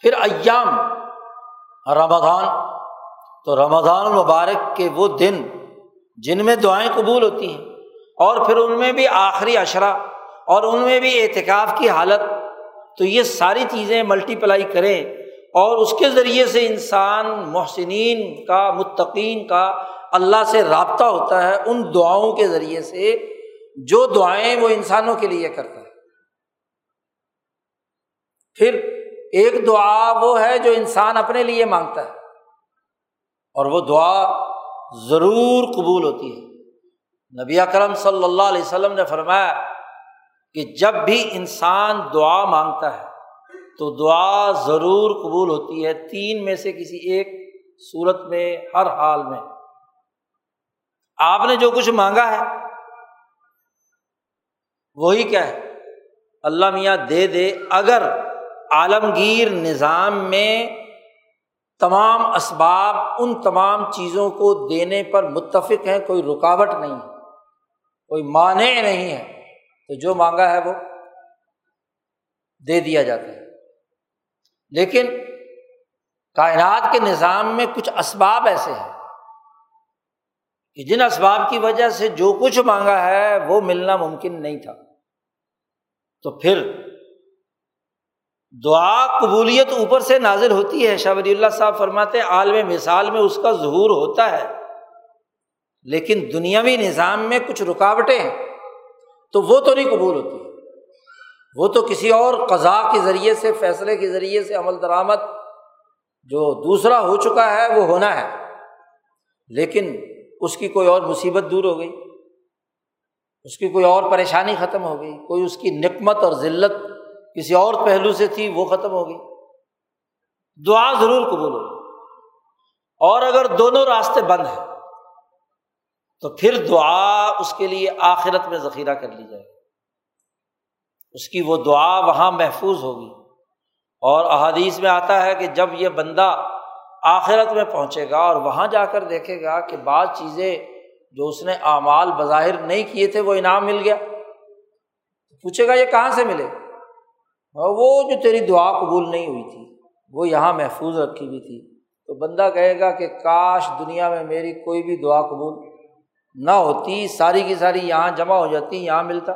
پھر ایام، رمضان۔ تو رمضان المبارک کے وہ دن جن میں دعائیں قبول ہوتی ہیں، اور پھر ان میں بھی آخری اشرا اور ان میں بھی اعتکاف کی حالت تو یہ ساری چیزیں ملٹی پلائی کریں اور اس کے ذریعے سے انسان، محسنین کا، متقین کا اللہ سے رابطہ ہوتا ہے ان دعاؤں کے ذریعے سے جو دعائیں وہ انسانوں کے لیے کرتا ہے۔ پھر ایک دعا وہ ہے جو انسان اپنے لیے مانگتا ہے اور وہ دعا ضرور قبول ہوتی ہے۔ نبی اکرم صلی اللہ علیہ وسلم نے فرمایا کہ جب بھی انسان دعا مانگتا ہے، تو دعا ضرور قبول ہوتی ہے تین میں سے کسی ایک صورت میں، ہر حال میں۔ آپ نے جو کچھ مانگا ہے، وہی کیا ہے؟ اللہ میاں دے دے، اگر عالمگیر نظام میں تمام اسباب ان تمام چیزوں کو دینے پر متفق ہیں، کوئی رکاوٹ نہیں ہے، کوئی معنی نہیں ہے۔ تو جو مانگا ہے وہ دے دیا جاتا ہے۔ لیکن کائنات کے نظام میں کچھ اسباب ایسے ہیں کہ جن اسباب کی وجہ سے جو کچھ مانگا ہے وہ ملنا ممکن نہیں تھا۔ تو پھر دعا قبولیت اوپر سے نازل ہوتی ہے۔ شاہ ولی اللہ صاحب فرماتے عالم مثال میں اس کا ظہور ہوتا ہے، لیکن دنیاوی نظام میں کچھ رکاوٹیں ہیں۔ تو وہ تو نہیں قبول ہوتی۔ وہ تو کسی اور قضا کے ذریعے سے، فیصلے کے ذریعے سے عمل درآمد جو دوسرا ہو چکا ہے، وہ ہونا ہے۔ لیکن اس کی کوئی اور مصیبت دور ہو گئی۔ اس کی کوئی اور پریشانی ختم ہو گئی۔ کوئی اس کی نکمت اور ذلت کسی اور پہلو سے تھی، وہ ختم ہو گئی۔ دعا ضرور قبول ہو۔ اور اگر دونوں راستے بند ہیں تو پھر دعا اس کے لیے آخرت میں ذخیرہ کر لی جائے اس کی وہ دعا وہاں محفوظ ہوگی۔ اور احادیث میں آتا ہے کہ جب یہ بندہ آخرت میں پہنچے گا اور وہاں جا کر دیکھے گا کہ بعض چیزیں جو اس نے اعمال بظاہر نہیں کیے تھے وہ انعام مل گیا پوچھے گا یہ کہاں سے ملے؟ وہ جو تیری دعا قبول نہیں ہوئی تھی، وہ یہاں محفوظ رکھی ہوئی تھی۔ تو بندہ کہے گا کہ کاش دنیا میں میری کوئی بھی دعا قبول نہ ہوتی، ساری کی ساری یہاں جمع ہو جاتی، یہاں ملتا۔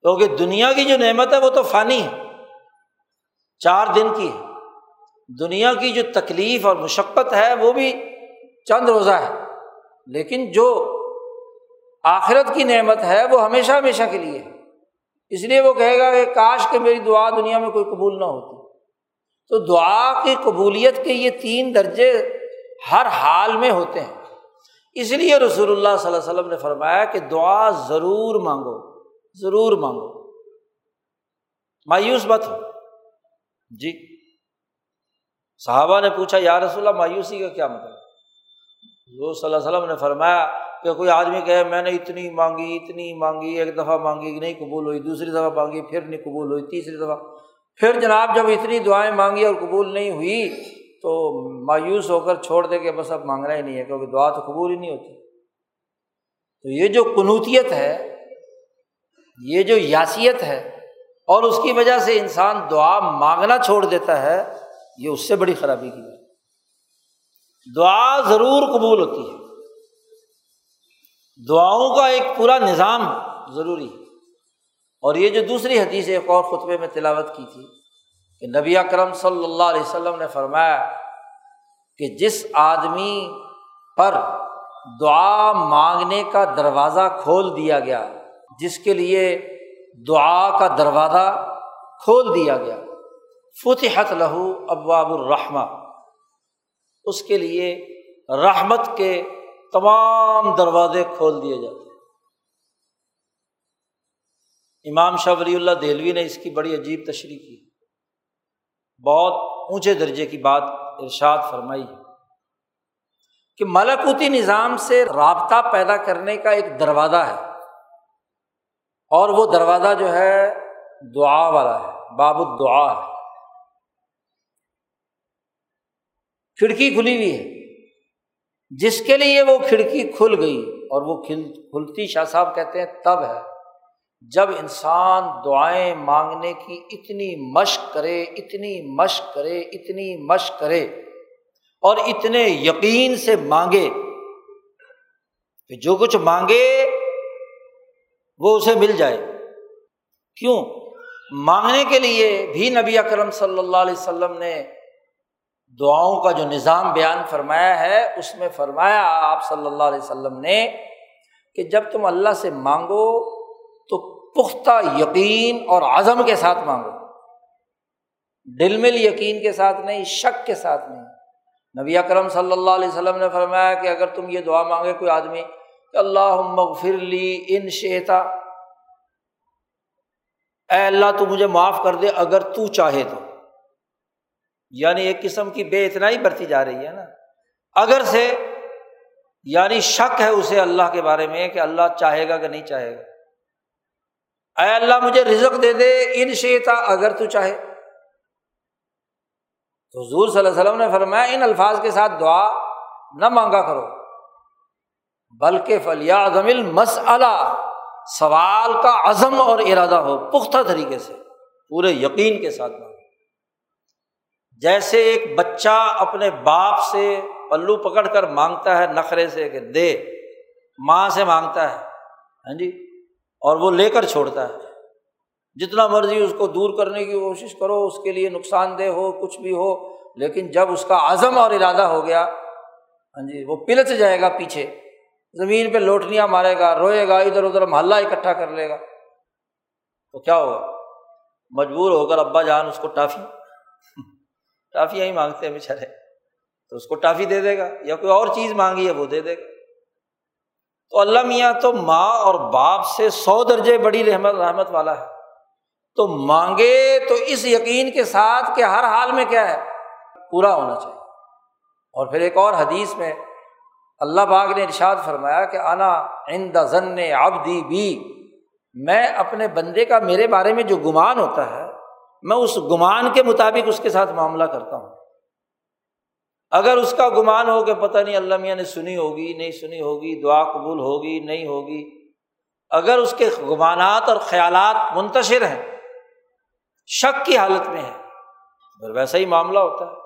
کیونکہ دنیا کی جو نعمت ہے وہ تو فانی ہے۔ چار دن کی ہے۔ دنیا کی جو تکلیف اور مشقت ہے وہ بھی چند روزہ ہے۔ لیکن جو آخرت کی نعمت ہے وہ ہمیشہ ہمیشہ کے لیے ہے۔ اس لیے وہ کہے گا کہ کاش کہ میری دعا دنیا میں کوئی قبول نہ ہوتی۔ تو دعا کی قبولیت کے یہ تین درجے ہر حال میں ہوتے ہیں۔ اس لیے رسول اللہ صلی اللہ علیہ وسلم نے فرمایا کہ دعا ضرور مانگو ضرور مانگو۔ مایوس مت ہو۔ جی۔ صحابہ نے پوچھا، یا رسول اللہ، مایوسی کا کیا مطلب؟ حضور صلی اللہ علیہ وسلم نے فرمایا کہ کوئی آدمی کہے، میں نے اتنی مانگی اتنی مانگی، ایک دفعہ مانگی، نہیں قبول ہوئی، دوسری دفعہ مانگی، پھر نہیں قبول ہوئی، تیسری دفعہ۔ پھر جناب، جب اتنی دعائیں مانگی اور قبول نہیں ہوئی تو مایوس ہو کر چھوڑ دے کہ بس اب مانگنا ہی نہیں ہے، کیونکہ دعا تو قبول ہی نہیں ہوتی۔ تو یہ جو قنوتیت ہے، یہ جو یاسیت ہے، اور اس کی وجہ سے انسان دعا مانگنا چھوڑ دیتا ہے، یہ اس سے بڑی خرابی کی بات دعا ضرور قبول ہوتی ہے۔ دعاؤں کا ایک پورا نظام ضروری ہے۔ اور یہ جو دوسری حدیث ایک اور خطبے میں تلاوت کی تھی کہ نبی اکرم صلی اللہ علیہ وسلم نے فرمایا کہ جس آدمی پر دعا مانگنے کا دروازہ کھول دیا گیا، جس کے لیے دعا کا دروازہ کھول دیا گیا، فتحت لہو ابواب الرحمہ، اس کے لیے رحمت کے تمام دروازے کھول دیے جاتے امام شاہ ولی اللہ دہلوی نے اس کی بڑی عجیب تشریح کی۔ بہت اونچے درجے کی بات ارشاد فرمائی ہے کہ ملکوتی نظام سے رابطہ پیدا کرنے کا ایک دروازہ ہے اور وہ دروازہ جو ہے دعا والا ہے، باب الدعا ہے۔ کھڑکی کھلی ہوئی ہے۔ جس کے لیے وہ کھڑکی کھل گئی اور وہ کھل کھلتی شاہ صاحب کہتے ہیں تب ہے۔ جب انسان دعائیں مانگنے کی اتنی مشق کرے، اتنی مشق کرے، اتنی مشق کرے اور اتنے یقین سے مانگے کہ جو کچھ مانگے وہ اسے مل جائے۔ کیوں؟ مانگنے کے لیے بھی نبی اکرم صلی اللہ علیہ وسلم نے دعاؤں کا جو نظام بیان فرمایا ہے، اس میں فرمایا آپ صلی اللہ علیہ وسلم نے کہ جب تم اللہ سے مانگو تو پختہ یقین اور عزم کے ساتھ مانگو۔ دل مل یقین کے ساتھ نہیں، شک کے ساتھ نہیں۔ نبی اکرم صلی اللہ علیہ وسلم نے فرمایا کہ اگر تم یہ دعا مانگے کوئی آدمی، کہ اللہ مغفر لی ان شیتا اے اللہ تو مجھے معاف کر دے اگر تو چاہے تو۔ یعنی ایک قسم کی بے اتنا ہی برتی جا رہی ہے نا۔ اگر سے یعنی شک ہے اسے اللہ کے بارے میں کہ اللہ چاہے گا کہ نہیں چاہے گا۔ اے اللہ مجھے رزق دے دے ان شیتا اگر تو چاہے۔ تو حضور صلی اللہ علیہ وسلم نے فرمایا، ان الفاظ کے ساتھ دعا نہ مانگا کرو، بلکہ فلیا عظم المسلہ سوال کا عزم اور ارادہ ہو، پختہ طریقے سے، پورے یقین کے ساتھ مانگو۔ جیسے ایک بچہ اپنے باپ سے پلو پکڑ کر مانگتا ہے، نخرے سے کہ دے، ماں سے مانگتا ہے ہاں جی؟ اور وہ لے کر چھوڑتا ہے۔ جتنا مرضی اس کو دور کرنے کی کوشش کرو، اس کے لیے نقصان دہ ہو، کچھ بھی ہو، لیکن جب اس کا عزم اور ارادہ ہو گیا ہاں جی وہ پلچ جائے گا پیچھے۔ زمین پہ لوٹنیاں مارے گا، روئے گا، ادھر ادھر محلہ اکٹھا کر لے گا۔ تو کیا ہوگا؟ مجبور ہو کر ابا جان اس کو ٹافی۔ ٹافیاں ہی مانگتے ہیں بےچارے تو اس کو ٹافی دے دے گا، یا کوئی اور چیز مانگی ہے، وہ دے دے گا۔ تو اللہ میاں تو ماں اور باپ سے سو درجے بڑی رحمت رحمت والا ہے۔ تو مانگے تو اس یقین کے ساتھ کہ ہر حال میں کیا ہے؟ پورا ہونا چاہیے۔ اور پھر ایک اور حدیث میں اللہ باغ نے ارشاد فرمایا کہ آنا عند ضن آبدی بھی میں اپنے بندے کا میرے بارے میں جو گمان ہوتا ہے، میں اس گمان کے مطابق اس کے ساتھ معاملہ کرتا ہوں۔ اگر اس کا گمان ہو کہ پتہ نہیں اللہ میاں نے سنی ہوگی، نہیں سنی ہوگی، دعا قبول ہوگی، نہیں ہوگی، اگر اس کے گمانات اور خیالات منتشر ہیں، شک کی حالت میں ہے اگر ویسا ہی معاملہ ہوتا ہے۔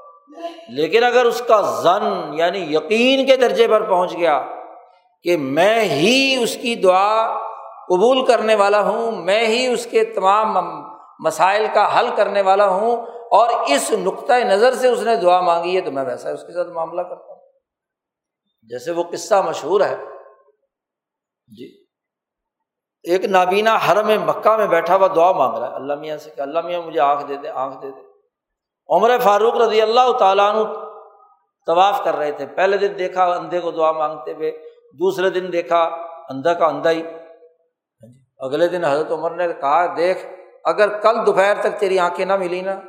لیکن اگر اس کا زن یعنی یقین کے درجے پر پہنچ گیا کہ میں ہی اس کی دعا قبول کرنے والا ہوں، میں ہی اس کے تمام مسائل کا حل کرنے والا ہوں اور اس نقطۂ نظر سے اس نے دعا مانگی ہے تو میں ویسا اس کے ساتھ معاملہ کرتا ہوں۔ جیسے وہ قصہ مشہور ہے۔ جی۔ ایک نابینا حرم مکہ میں بیٹھا ہوا دعا مانگ رہا ہے۔ اللہ میاں سے کہ اللہ میاں مجھے آنکھ دے دے، آنکھ دے دے۔ عمر فاروق رضی اللہ تعالیٰ عنہ طواف کر رہے تھے۔ پہلے دن دیکھا، اندھے کو دعا مانگتے ہوئے۔ دوسرے دن دیکھا، اندھا کا اندھا ہی۔ ہاں جی۔ اگلے دن حضرت عمر نے کہا، دیکھ، اگر کل دوپہر تک تیری آنکھیں نہ ملی نا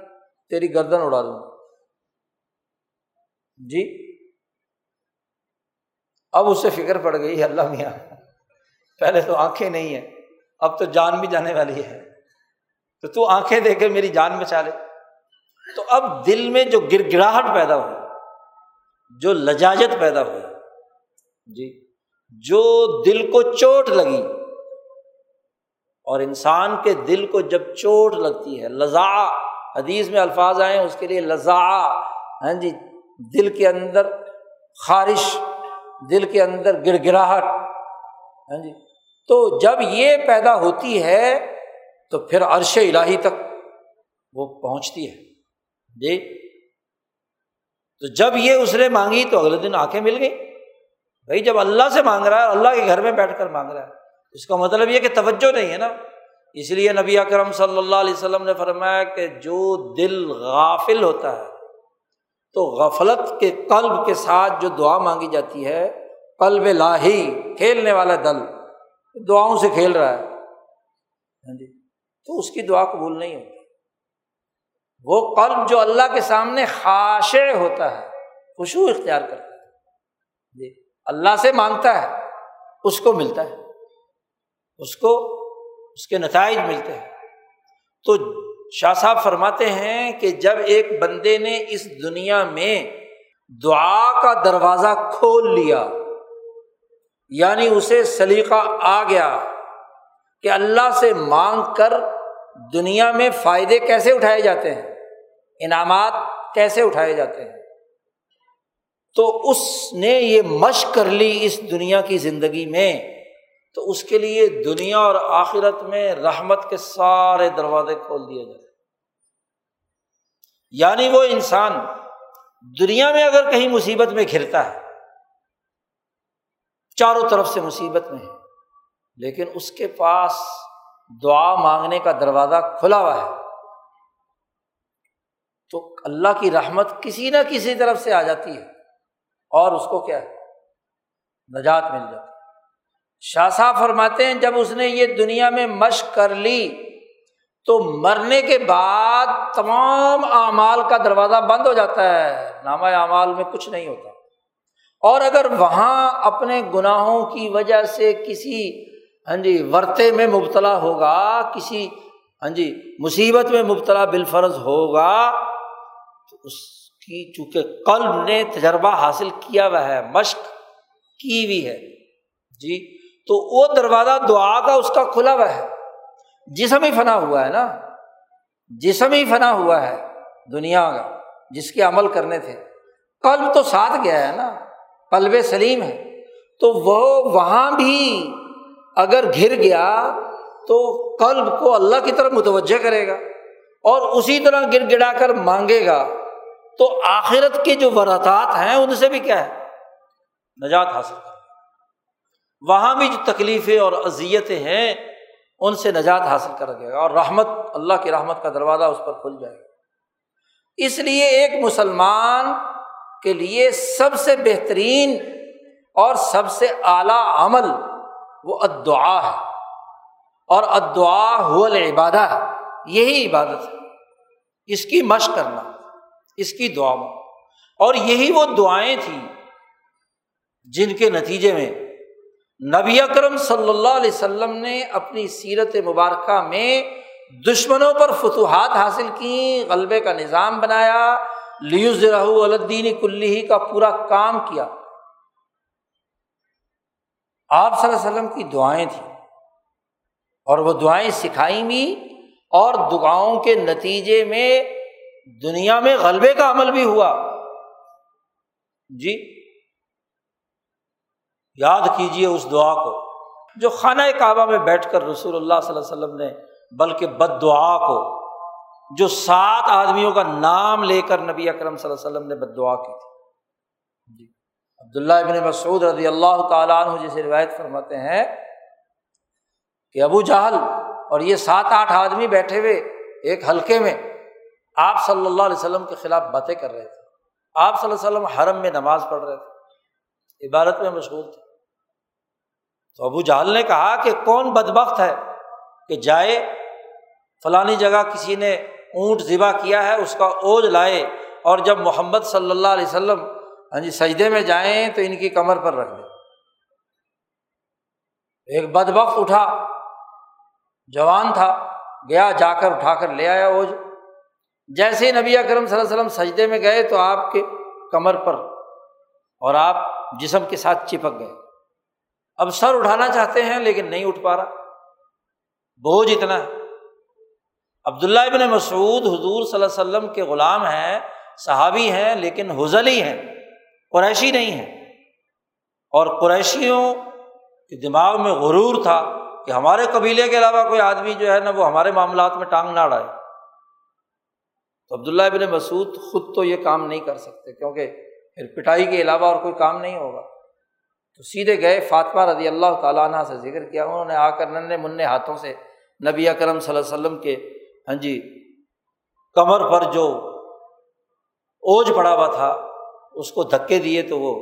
تیری گردن اڑا دوں۔ جی؟ اب اس سے فکر پڑ گئی، اللہ میاں، پہلے تو آنکھیں نہیں ہیں، اب تو جان بھی جانے والی ہے۔ تو تو آنکھیں دے کے میری جان بچا لے۔ تو اب دل میں جو گر گراہٹ پیدا ہوئی، جو لجاجت پیدا ہوئی جی جو دل کو چوٹ لگی، اور انسان کے دل کو جب چوٹ لگتی ہے لذا حدیث میں الفاظ آئے اس کے لیے لذا ہاں جی دل کے اندر خارش، دل کے اندر گر گراہٹ ہاں جی تو جب یہ پیدا ہوتی ہے تو پھر عرش الہی تک وہ پہنچتی ہے جی۔ تو جب یہ اس نے مانگی تو اگلے دن آنکھیں مل گئی بھائی، جب اللہ سے مانگ رہا ہے اللہ کے گھر میں بیٹھ کر مانگ رہا ہے، اس کا مطلب یہ کہ توجہ نہیں ہے نا۔ اس لیے نبی اکرم صلی اللہ علیہ وسلم نے فرمایا کہ جو دل غافل ہوتا ہے، تو غفلت کے قلب کے ساتھ جو دعا مانگی جاتی ہے، قلب لاہی کھیلنے والا دل، دعاؤں سے کھیل رہا ہے۔ ہاں جی تو اس کی دعا قبول نہیں ہوتی۔ وہ قلب جو اللہ کے سامنے خاشع ہوتا ہے خوشبو اختیار کرتا ہے۔ جی اللہ سے مانگتا ہے، اس کو ملتا ہے۔ اس کو اس کے نتائج ملتے ہیں۔ تو شاہ صاحب فرماتے ہیں کہ جب ایک بندے نے اس دنیا میں دعا کا دروازہ کھول لیا یعنی اسے سلیقہ آ گیا کہ اللہ سے مانگ کر دنیا میں فائدے کیسے اٹھائے جاتے ہیں، انعامات کیسے اٹھائے جاتے ہیں۔ تو اس نے یہ مشق کر لی اس دنیا کی زندگی میں تو اس کے لیے دنیا اور آخرت میں رحمت کے سارے دروازے کھول دیے جاتے یعنی وہ انسان دنیا میں اگر کہیں مصیبت میں گھرتا ہے، چاروں طرف سے مصیبت میں ہے، لیکن اس کے پاس دعا مانگنے کا دروازہ کھلا ہوا ہے، تو اللہ کی رحمت کسی نہ کسی طرف سے آ جاتی ہے اور اس کو کیا ہے؟ نجات مل جاتی شاہ صاحب فرماتے ہیں، جب اس نے یہ دنیا میں مشق کر لی، تو مرنے کے بعد تمام اعمال کا دروازہ بند ہو جاتا ہے، نامہ اعمال میں کچھ نہیں ہوتا۔ اور اگر وہاں اپنے گناہوں کی وجہ سے کسی ہاں جی ورتے میں مبتلا ہوگا، کسی ہاں جی مصیبت میں مبتلا بالفرض ہوگا، تو اس کی چونکہ قلب نے تجربہ حاصل کیا ہوا ہے، مشق کی ہوئی ہے۔ جی تو وہ دروازہ دعا کا اس کا کھلا ہوا ہے۔ جسم ہی فنا ہوا ہے نا۔ جسم ہی فنا ہوا ہے دنیا کا، جس کے عمل کرنے تھے۔ قلب تو ساتھ گیا ہے نا، قلب سلیم ہے۔ تو وہ وہاں بھی اگر گر گیا تو قلب کو اللہ کی طرف متوجہ کرے گا اور اسی طرح گر گڑا کر مانگے گا۔ تو آخرت کے جو وراتات ہیں ان سے بھی کیا ہے؟ نجات حاصل کر وہاں بھی جو تکلیفیں اور اذیتیں ہیں، ان سے نجات حاصل کر دے گا اور رحمت، اللہ کی رحمت کا دروازہ اس پر کھل جائے گا۔ اس لیے ایک مسلمان کے لیے سب سے بہترین اور سب سے اعلیٰ عمل وہ ادعا ہے۔ اور ادعا ہو العبادہ ہے یہی عبادت ہے۔ اس کی مشق کرنا، اس کی دعا۔ اور یہی وہ دعائیں تھیں جن کے نتیجے میں نبی اکرم صلی اللہ علیہ وسلم نے اپنی سیرت مبارکہ میں دشمنوں پر فتوحات حاصل کی غلبے کا نظام بنایا لیوز رحو الدین کلی کا پورا کام کیا۔ آپ صلی اللہ علیہ وسلم کی دعائیں تھیں۔ اور وہ دعائیں سکھائی بھی اور دعاؤں کے نتیجے میں دنیا میں غلبے کا عمل بھی ہوا۔ جی؟ یاد کیجیے اس دعا کو، جو خانہ کعبہ میں بیٹھ کر رسول اللہ صلی اللہ علیہ وسلم نے، بلکہ بد دعا کو، جو سات آدمیوں کا نام لے کر نبی اکرم صلی اللہ علیہ وسلم نے بد دعا کی تھی۔ جی عبداللہ ابن مسعود رضی اللہ تعالیٰ عنہ جیسے روایت فرماتے ہیں کہ ابو جہل اور یہ سات آٹھ آدمی بیٹھے ہوئے ایک حلقے میں آپ صلی اللہ علیہ وسلم کے خلاف باتیں کر رہے تھے۔ آپ صلی اللہ علیہ وسلم حرم میں نماز پڑھ رہے تھے۔ عبادت میں مشغول تھے۔ تو ابو جہل نے کہا کہ کون بدبخت ہے کہ جائے فلانی جگہ کسی نے اونٹ ذبح کیا ہے، اس کا اوج لائے اور جب محمد صلی اللہ علیہ وسلم ہاں جی سجدے میں جائیں تو ان کی کمر پر رکھ دیں۔ ایک بد بخت اٹھا، جوان تھا، گیا، جا کر اٹھا کر لے آیا اوج۔ جیسے نبی اکرم صلی اللہ علیہ وسلم سجدے میں گئے تو آپ کے کمر پر اور آپ جسم کے ساتھ چپک گئے۔ اب سر اٹھانا چاہتے ہیں لیکن نہیں اٹھ پا رہا۔ بوجھ اتنا ہے۔ عبداللہ ابن مسعود حضور صلی اللہ علیہ وسلم کے غلام ہیں، صحابی ہیں، لیکن حضلی ہیں۔ قریشی نہیں ہیں۔ اور قریشیوں کے دماغ میں غرور تھا کہ ہمارے قبیلے کے علاوہ کوئی آدمی جو ہے نا وہ ہمارے معاملات میں ٹانگ نہ اڑائے۔ تو عبداللہ ابن مسعود خود تو یہ کام نہیں کر سکتے کیونکہ پھر پٹائی کے علاوہ اور کوئی کام نہیں ہوگا۔ تو سیدھے گئے، فاطمہ رضی اللہ تعالیٰ عنہ سے ذکر کیا، انہوں نے آ کر ننے منع ہاتھوں سے نبی اکرم صلی اللہ علیہ وسلم کے ہاں جی کمر پر جو اوج پڑا ہوا تھا، اس کو دھکے دیے تو وہ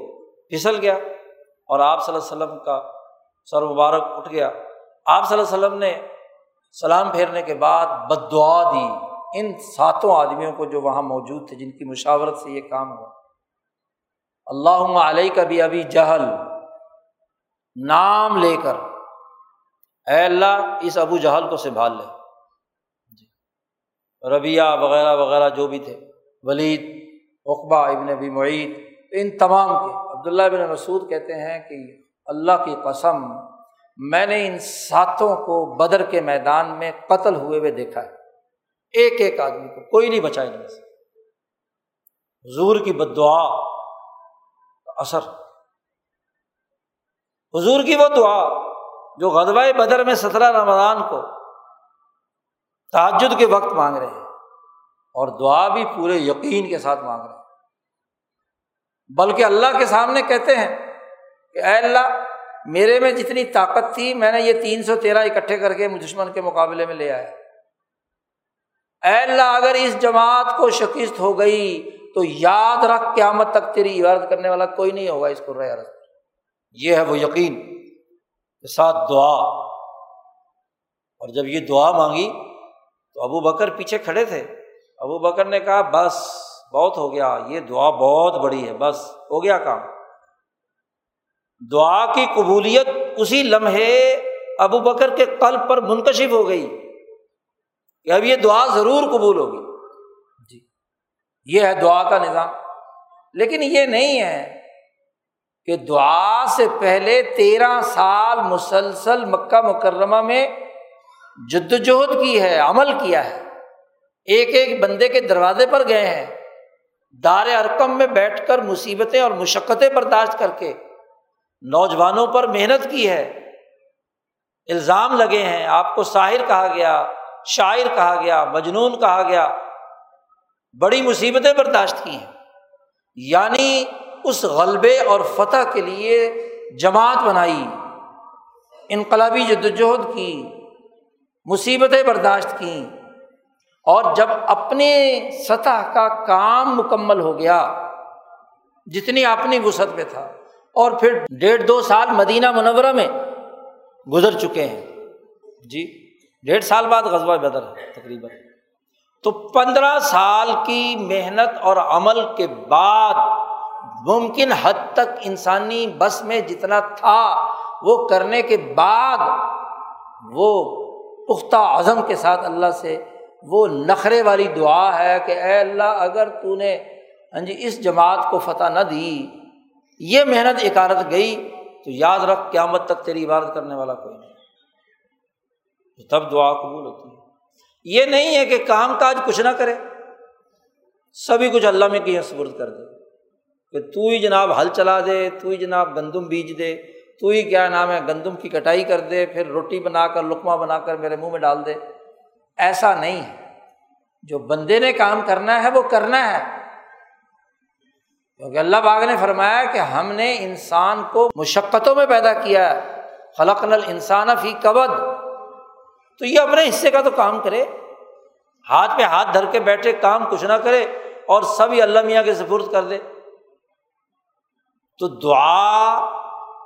پھسل گیا اور آپ صلی اللہ علیہ وسلم کا سر مبارک اٹھ گیا۔ آپ صلی اللہ علیہ وسلم نے سلام پھیرنے کے بعد بد دعا دی ان ساتوں آدمیوں کو جو وہاں موجود تھے، جن کی مشاورت سے یہ کام ہوا۔ اللہ علیہ کا بھی ابھی جہل، نام لے کر۔ اے اللہ، اس ابو جہل کو سنبھال لے۔ جی۔ ربیہ وغیرہ وغیرہ جو بھی تھے، ولید اقبا ابن ابی معید، ان تمام کے۔ عبداللہ ابن مسعود کہتے ہیں کہ اللہ کی قسم، میں نے ان ساتوں کو بدر کے میدان میں قتل ہوئے ہوئے دیکھا ہے۔ ایک ایک آدمی کو، کوئی نہیں بچا ان سے حضور کی بد دعا اثر۔ حضور کی وہ دعا جو غدبۂ بدر میں سترہ رمضان کو تعجد کے وقت مانگ رہے ہیں، اور دعا بھی پورے یقین کے ساتھ مانگ رہے ہیں۔ بلکہ اللہ کے سامنے کہتے ہیں کہ اے اللہ، میرے میں جتنی طاقت تھی، میں نے یہ تین سو تیرہ اکٹھے کر کے دشمن کے مقابلے میں لے آیا۔ اے اللہ، اگر اس جماعت کو شکست ہو گئی تو یاد رکھ قیامت تک تیری عبادت کرنے والا کوئی نہیں ہوگا اس کو رہ یہ ہے وہ یقین کے ساتھ دعا۔ اور جب یہ دعا مانگی تو ابو بکر پیچھے کھڑے تھے۔ ابو بکر نے کہا، بس، بہت ہو گیا، یہ دعا بہت بڑی ہے، بس، ہو گیا کام۔ دعا کی قبولیت اسی لمحے ابو بکر کے قلب پر منکشف ہو گئی کہ اب یہ دعا ضرور قبول ہوگی۔ یہ ہے دعا کا نظام۔ لیکن یہ نہیں ہے کہ دعا سے پہلے تیرہ سال مسلسل مکہ مکرمہ میں جدوجہد کی ہے، عمل کیا ہے۔ ایک ایک بندے کے دروازے پر گئے ہیں۔ دار ارکم میں بیٹھ کر مصیبتیں اور مشقتیں برداشت کر کے نوجوانوں پر محنت کی ہے۔ الزام لگے ہیں۔ آپ کو ساحر کہا گیا، شاعر کہا گیا، مجنون کہا گیا۔ بڑی مصیبتیں برداشت کی ہیں۔ یعنی اس غلبے اور فتح کے لیے جماعت بنائی، انقلابی جدوجہد کی، مصیبتیں برداشت کیں اور جب اپنے سطح کا کام مکمل ہو گیا، جتنی اپنی وسعت پہ تھا، اور پھر ڈیڑھ دو سال مدینہ منورہ میں گزر چکے ہیں۔ جی ڈیڑھ سال بعد غزوہ بدر ہے تقریباً۔ تو پندرہ سال کی محنت اور عمل کے بعد ممکن حد تک انسانی بس میں جتنا تھا وہ کرنے کے بعد وہ پختہ عزم کے ساتھ اللہ سے وہ نخرے والی دعا ہے کہ اے اللہ اگر تو نے ہاں جی اس جماعت کو فتح نہ دی، یہ محنت اکارت گئی تو یاد رکھ قیامت تک تیری عبادت کرنے والا کوئی نہیں۔ تب دعا قبول ہوتی۔ ہے یہ نہیں ہے کہ کام کاج کچھ نہ کرے۔ سبھی کچھ اللہ میں کہیں سبرد کر دے۔ کہ تو ہی جناب ہل چلا دے، تو ہی جناب گندم بیج دے، تو ہی کیا نام ہے، گندم کی کٹائی کر دے، پھر روٹی بنا کر، لقمہ بنا کر میرے منہ میں ڈال دے۔ ایسا نہیں ہے۔ جو بندے نے کام کرنا ہے، وہ کرنا ہے۔ کیونکہ اللہ باغ نے فرمایا کہ ہم نے انسان کو مشقتوں میں پیدا کیا ہے۔ خلق نل انسان فی قبد تو یہ اپنے حصے کا تو کام کرے۔ ہاتھ پہ ہاتھ دھر کے بیٹھے، کام کچھ نہ کرے اور سبھی اللہ میاں کے سفرد کر دے۔ تو دعا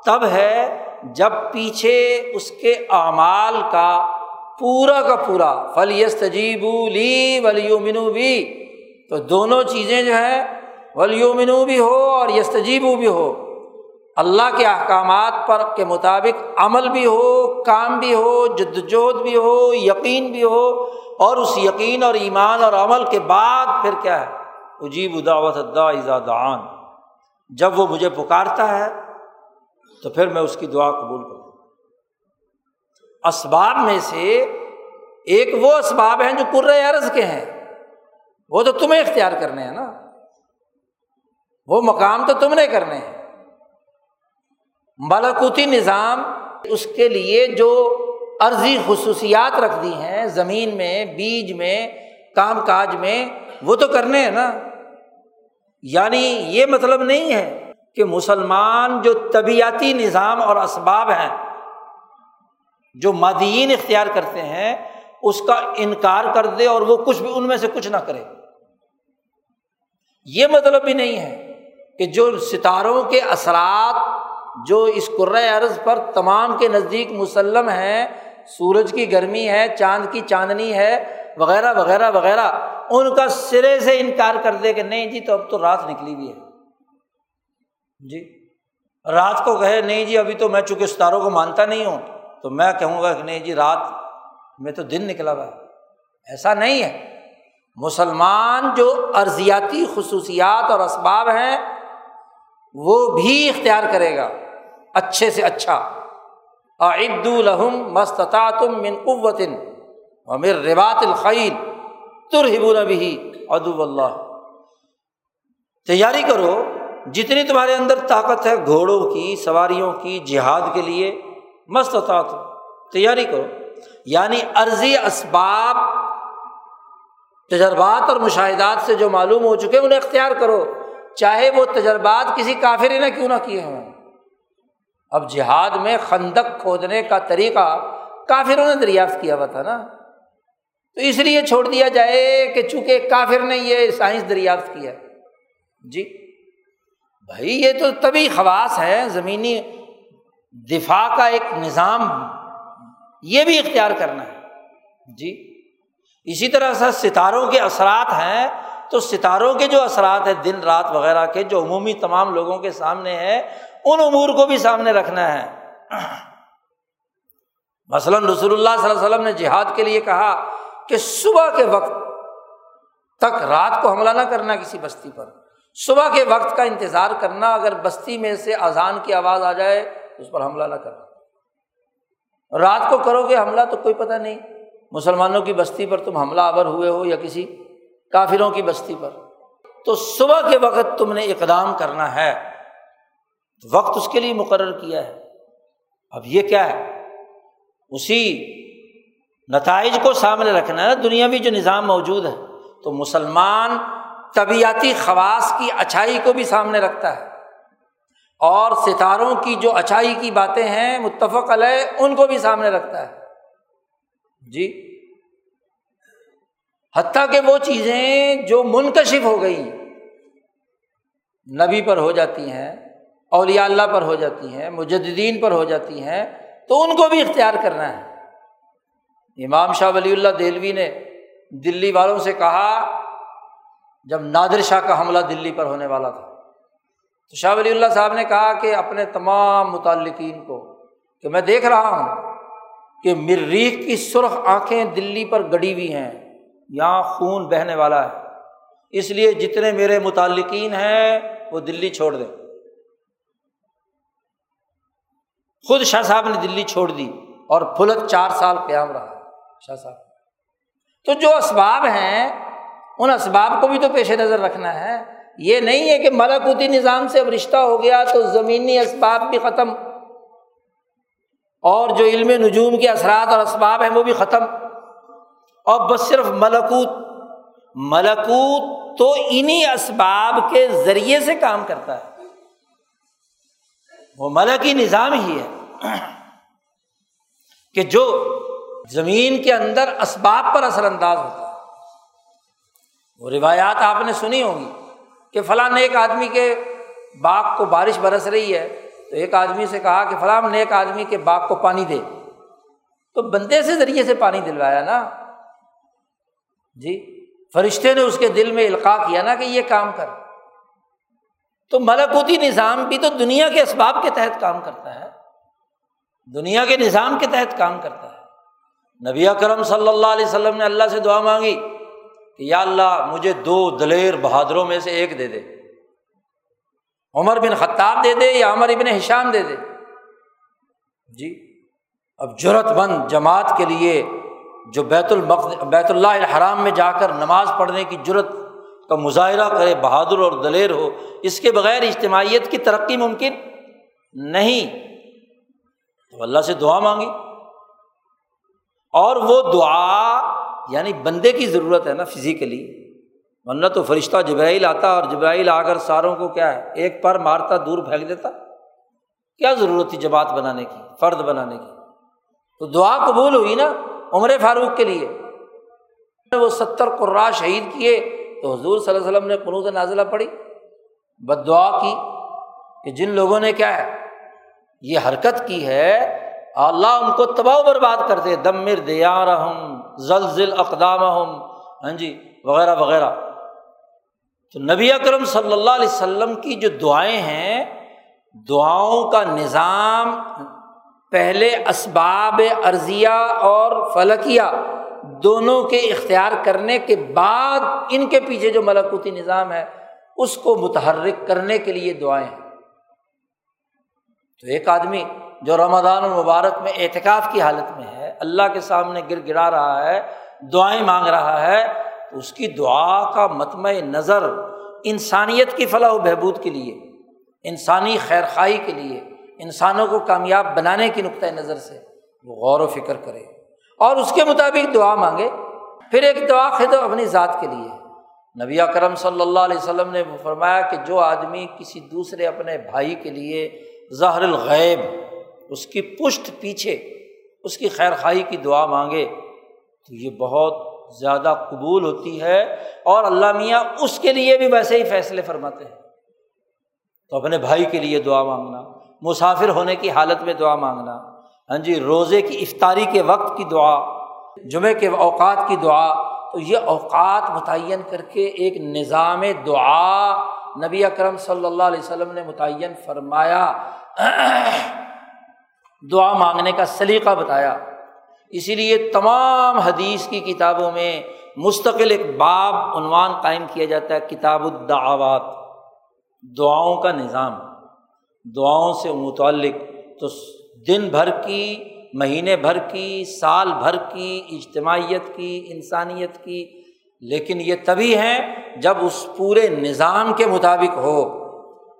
تب ہے جب پیچھے اس کے اعمال کا پورا کا پورا فل یس تجیب لی ولیومنو بھی تو دونوں چیزیں جو ہے ولیومنو بھی ہو اور یس تجیبو بھی ہو۔ اللہ کے احکامات پر کے مطابق عمل بھی ہو، کام بھی ہو، جدوجہد بھی ہو، یقین بھی ہو، اور اس یقین اور ایمان اور عمل کے بعد پھر کیا ہے؟ اجیب اداوت دان جب وہ مجھے پکارتا ہے، تو پھر میں اس کی دعا قبول کروں اسباب میں سے ایک وہ اسباب ہیں جو کر عرض کے ہیں۔ وہ تو تمہیں اختیار کرنے ہیں نا۔ وہ مقام تو تم نے کرنے ہیں۔ ملاکوتی نظام اس کے لیے جو عرضی خصوصیات رکھ دی ہیں، زمین میں، بیج میں، کام کاج میں، وہ تو کرنے ہیں نا۔ یعنی یہ مطلب نہیں ہے کہ مسلمان جو طبیعتی نظام اور اسباب ہیں، جو مادین اختیار کرتے ہیں، اس کا انکار کر دے اور وہ کچھ بھی ان میں سے کچھ نہ کرے۔ یہ مطلب بھی نہیں ہے کہ جو ستاروں کے اثرات جو اس عرض پر تمام کے نزدیک مسلم ہیں، سورج کی گرمی ہے، چاند کی چاندنی ہے، وغیرہ وغیرہ وغیرہ، ان کا سرے سے انکار کر دے کہ نہیں جی تو اب تو رات نکلی ہوئی ہے۔ جی رات کو کہے نہیں جی ابھی تو میں چونکہ ستاروں کو مانتا نہیں ہوں، تو میں کہوں گا کہ نہیں جی رات میں تو دن نکلا ہوا ہے۔ ایسا نہیں ہے۔ مسلمان جو ارضیاتی خصوصیات اور اسباب ہیں، وہ بھی اختیار کرے گا۔ اچھے سے اچھا۔ عد الحم مستطاطم من قوتن امر روات الخیل ترہب البی ادب اللہ۔ تیاری کرو، جتنی تمہارے اندر طاقت ہے گھوڑوں کی، سواریوں کی، جہاد کے لیے مستطاط تیاری کرو یعنی عرضی اسباب، تجربات اور مشاہدات سے جو معلوم ہو چکے انہیں اختیار کرو۔ چاہے وہ تجربات کسی کافر ہی نہ کیوں نہ کیے ہوں۔ اب جہاد میں خندق کھودنے کا طریقہ کافروں نے دریافت کیا ہوا تھا نا۔ تو اس لیے چھوڑ دیا جائے کہ چونکہ کافر نے یہ سائنس دریافت کیا۔ جی بھائی یہ تو تبھی خواص ہے زمینی دفاع کا ایک نظام یہ بھی اختیار کرنا ہے۔ جی اسی طرح سے ستاروں کے اثرات ہیں۔ تو ستاروں کے جو اثرات ہیں، دن، رات وغیرہ کے جو عمومی تمام لوگوں کے سامنے ہے ان امور کو بھی سامنے رکھنا ہے۔ مثلاً رسول اللہ صلی اللہ علیہ وسلم نے جہاد کے لیے کہا کہ صبح کے وقت تک رات کو حملہ نہ کرنا کسی بستی پر۔ صبح کے وقت کا انتظار کرنا اگر بستی میں سے اذان کی آواز آ جائے اس پر حملہ نہ کرنا۔ رات کو کرو گے حملہ تو کوئی پتہ نہیں۔ مسلمانوں کی بستی پر تم حملہ آور ہوئے ہو یا کسی کافروں کی بستی پر۔ تو صبح کے وقت تم نے اقدام کرنا ہے۔ وقت اس کے لیے مقرر کیا ہے۔ اب یہ کیا ہے؟ اسی نتائج کو سامنے رکھنا ہے۔ دنیاوی جو نظام موجود ہے، تو مسلمان طبیعتی خواص کی اچھائی کو بھی سامنے رکھتا ہے۔ اور ستاروں کی جو اچھائی کی باتیں ہیں، متفق علیہ، ان کو بھی سامنے رکھتا ہے۔ جی۔ حتیٰ کہ وہ چیزیں جو منکشف ہو گئی نبی پر ہو جاتی ہیں اولیاء اللہ پر ہو جاتی ہیں مجدین پر ہو جاتی ہیں، تو ان کو بھی اختیار کرنا ہے۔ امام شاہ ولی اللہ دہلوی نے دلی والوں سے کہا، جب نادر شاہ کا حملہ دلی پر ہونے والا تھا، تو شاہ ولی اللہ صاحب نے کہا کہ اپنے تمام متعلقین کو، کہ میں دیکھ رہا ہوں کہ مریخ کی سرخ آنکھیں دلی پر گڑی ہوئی ہیں، یہاں خون بہنے والا ہے۔ اس لیے جتنے میرے متعلقین ہیں، وہ دلی چھوڑ دیں۔ خود شاہ صاحب نے دلی چھوڑ دی اور پھلت چار سال قیام رہا شاہ صاحب۔ تو جو اسباب ہیں، ان اسباب کو بھی تو پیش نظر رکھنا ہے۔ یہ نہیں ہے کہ ملکوتی نظام سے اب رشتہ ہو گیا تو زمینی اسباب بھی ختم۔ اور جو علم نجوم کے اثرات اور اسباب ہیں، وہ بھی ختم۔ اور بس صرف ملکوت ملکوت تو انہیں اسباب کے ذریعے سے کام کرتا ہے۔ وہ ملکی نظام ہی ہے کہ جو زمین کے اندر اسباب پر اثر انداز ہوتا ہے۔ وہ روایات آپ نے سنی ہوگی کہ فلاں نیک آدمی کے باغ کو بارش برس رہی ہے تو ایک آدمی سے کہا کہ فلاں نیک آدمی کے باغ کو پانی دے۔ تو بندے سے ذریعے سے پانی دلوایا نا۔ جی فرشتے نے اس کے دل میں القاع کیا نا کہ یہ کام کر۔ تو ملکوتی نظام بھی تو دنیا کے اسباب کے تحت کام کرتا ہے۔ دنیا کے نظام کے تحت کام کرتا ہے۔ نبی کرم صلی اللہ علیہ وسلم نے اللہ سے دعا مانگی کہ یا اللہ مجھے دو دلیر بہادروں میں سے ایک دے دے۔ عمر بن خطاب دے دے یا عمر ابن حشام دے دے۔ جی اب جرت بند جماعت کے لیے جو بیت المق بیت اللہ الحرام میں جا کر نماز پڑھنے کی جرت کا مظاہرہ کرے، بہادر اور دلیر ہو، اس کے بغیر اجتماعیت کی ترقی ممکن نہیں۔ تو اللہ سے دعا مانگی۔ اور وہ دعا یعنی بندے کی ضرورت ہے نا فزیکلی۔ ورنہ تو فرشتہ جبرائیل آتا اور جبرائیل آ کر ساروں کو کیا ہے، ایک پر مارتا، دور پھینک دیتا۔ کیا ضرورت تھی جماعت بنانے کی، فرد بنانے کی؟ تو دعا قبول ہوئی نا عمر فاروق کے لیے۔ وہ ستر قرا شہید کیے۔ تو حضور صلی اللہ علیہ وسلم نے قنوط نازلہ پڑھی بد دعا کی کہ جن لوگوں نے کیا ہے، یہ حرکت کی ہے، اللہ ان کو تباہ و برباد کر دے، دمر دیا رحم زلزل اقدام ہاں جی وغیرہ وغیرہ۔ تو نبی اکرم صلی اللہ علیہ وسلم کی جو دعائیں ہیں، دعاؤں کا نظام پہلے اسباب ارضیہ اور فلکیہ دونوں کے اختیار کرنے کے بعد ان کے پیچھے جو ملکوتی نظام ہے، اس کو متحرک کرنے کے لیے دعائیں ہیں۔ تو ایک آدمی جو رمضان المبارک میں اعتکاف کی حالت میں ہے، اللہ کے سامنے گر گرا رہا ہے، دعائیں مانگ رہا ہے، تو اس کی دعا کا متمع نظر انسانیت کی فلاح و بہبود کے لیے، انسانی خیر خائی کے لیے، انسانوں کو کامیاب بنانے کی نقطۂ نظر سے وہ غور و فکر کرے۔ اور اس کے مطابق دعا مانگے۔ پھر ایک دعا خود اپنی ذات کے لیے۔ نبی کرم صلی اللہ علیہ وسلم نے فرمایا کہ جو آدمی کسی دوسرے اپنے بھائی کے لیے ظہر الغیب، اس کی پشت پیچھے اس کی خیر خائی کی دعا مانگے، تو یہ بہت زیادہ قبول ہوتی ہے اور اللہ میاں اس کے لیے بھی ویسے ہی فیصلے فرماتے ہیں۔ تو اپنے بھائی کے لیے دعا مانگنا، مسافر ہونے کی حالت میں دعا مانگنا ہاں جی روزے کی افطاری کے وقت کی دعا جمعے کے اوقات کی دعا، تو یہ اوقات متعین کر کے ایک نظام دعا نبی اکرم صلی اللہ علیہ وسلم نے متعین فرمایا۔ دعا مانگنے کا سلیقہ بتایا۔ اسی لیے تمام حدیث کی کتابوں میں مستقل ایک باب عنوان قائم کیا جاتا ہے، کتاب الدعوات۔ دعاؤں کا نظام، دعاؤں سے متعلق تو دن بھر کی، مہینے بھر کی، سال بھر کی، اجتماعیت کی، انسانیت کی۔ لیکن یہ تبھی ہیں جب اس پورے نظام کے مطابق ہو۔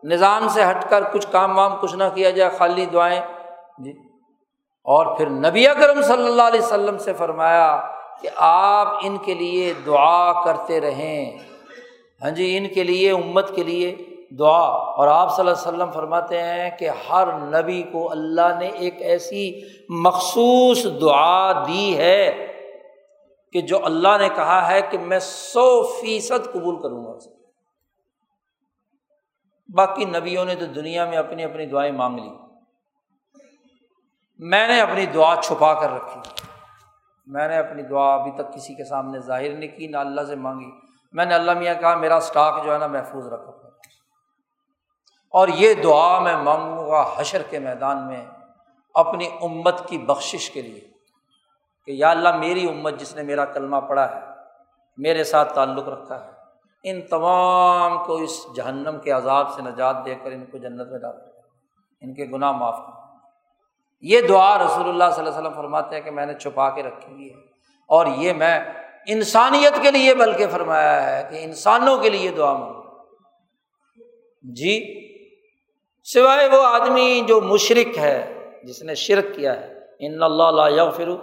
نظام سے ہٹ کر کچھ کام وام کچھ نہ کیا جائے، خالی دعائیں۔ جی۔ اور پھر نبی اکرم صلی اللہ علیہ وسلم سے فرمایا کہ آپ ان کے لیے دعا کرتے رہیں۔ ہاں جی ان کے لیے، امت کے لیے۔ دعا اور آپ صلی اللہ علیہ وسلم فرماتے ہیں کہ ہر نبی کو اللہ نے ایک ایسی مخصوص دعا دی ہے کہ جو اللہ نے کہا ہے کہ میں سو فیصد قبول کروں گا اسے۔ باقی نبیوں نے تو دنیا میں اپنی اپنی دعائیں مانگ لی۔ میں نے اپنی دعا چھپا کر رکھی۔ میں نے اپنی دعا ابھی تک کسی کے سامنے ظاہر نہیں کی، نہ اللہ سے مانگی۔ میں نے اللہ میاں کہا میرا اسٹاک جو ہے نا محفوظ رکھا اور یہ دعا میں مانگوں گا حشر کے میدان میں اپنی امت کی بخشش کے لیے کہ یا اللہ میری امت جس نے میرا کلمہ پڑھا ہے، میرے ساتھ تعلق رکھا ہے، ان تمام کو اس جہنم کے عذاب سے نجات دے کر ان کو جنت میں ڈال ان کے گناہ معاف کر۔ یہ دعا رسول اللہ صلی اللہ علیہ وسلم فرماتے ہیں کہ میں نے چھپا کے رکھی ہوئی ہے۔ اور یہ میں انسانیت کے لیے بلکہ فرمایا ہے کہ انسانوں کے لیے دعا مانگ جی سوائے وہ آدمی جو مشرق ہے، جس نے شرک کیا ہے۔ ان اللہ فرو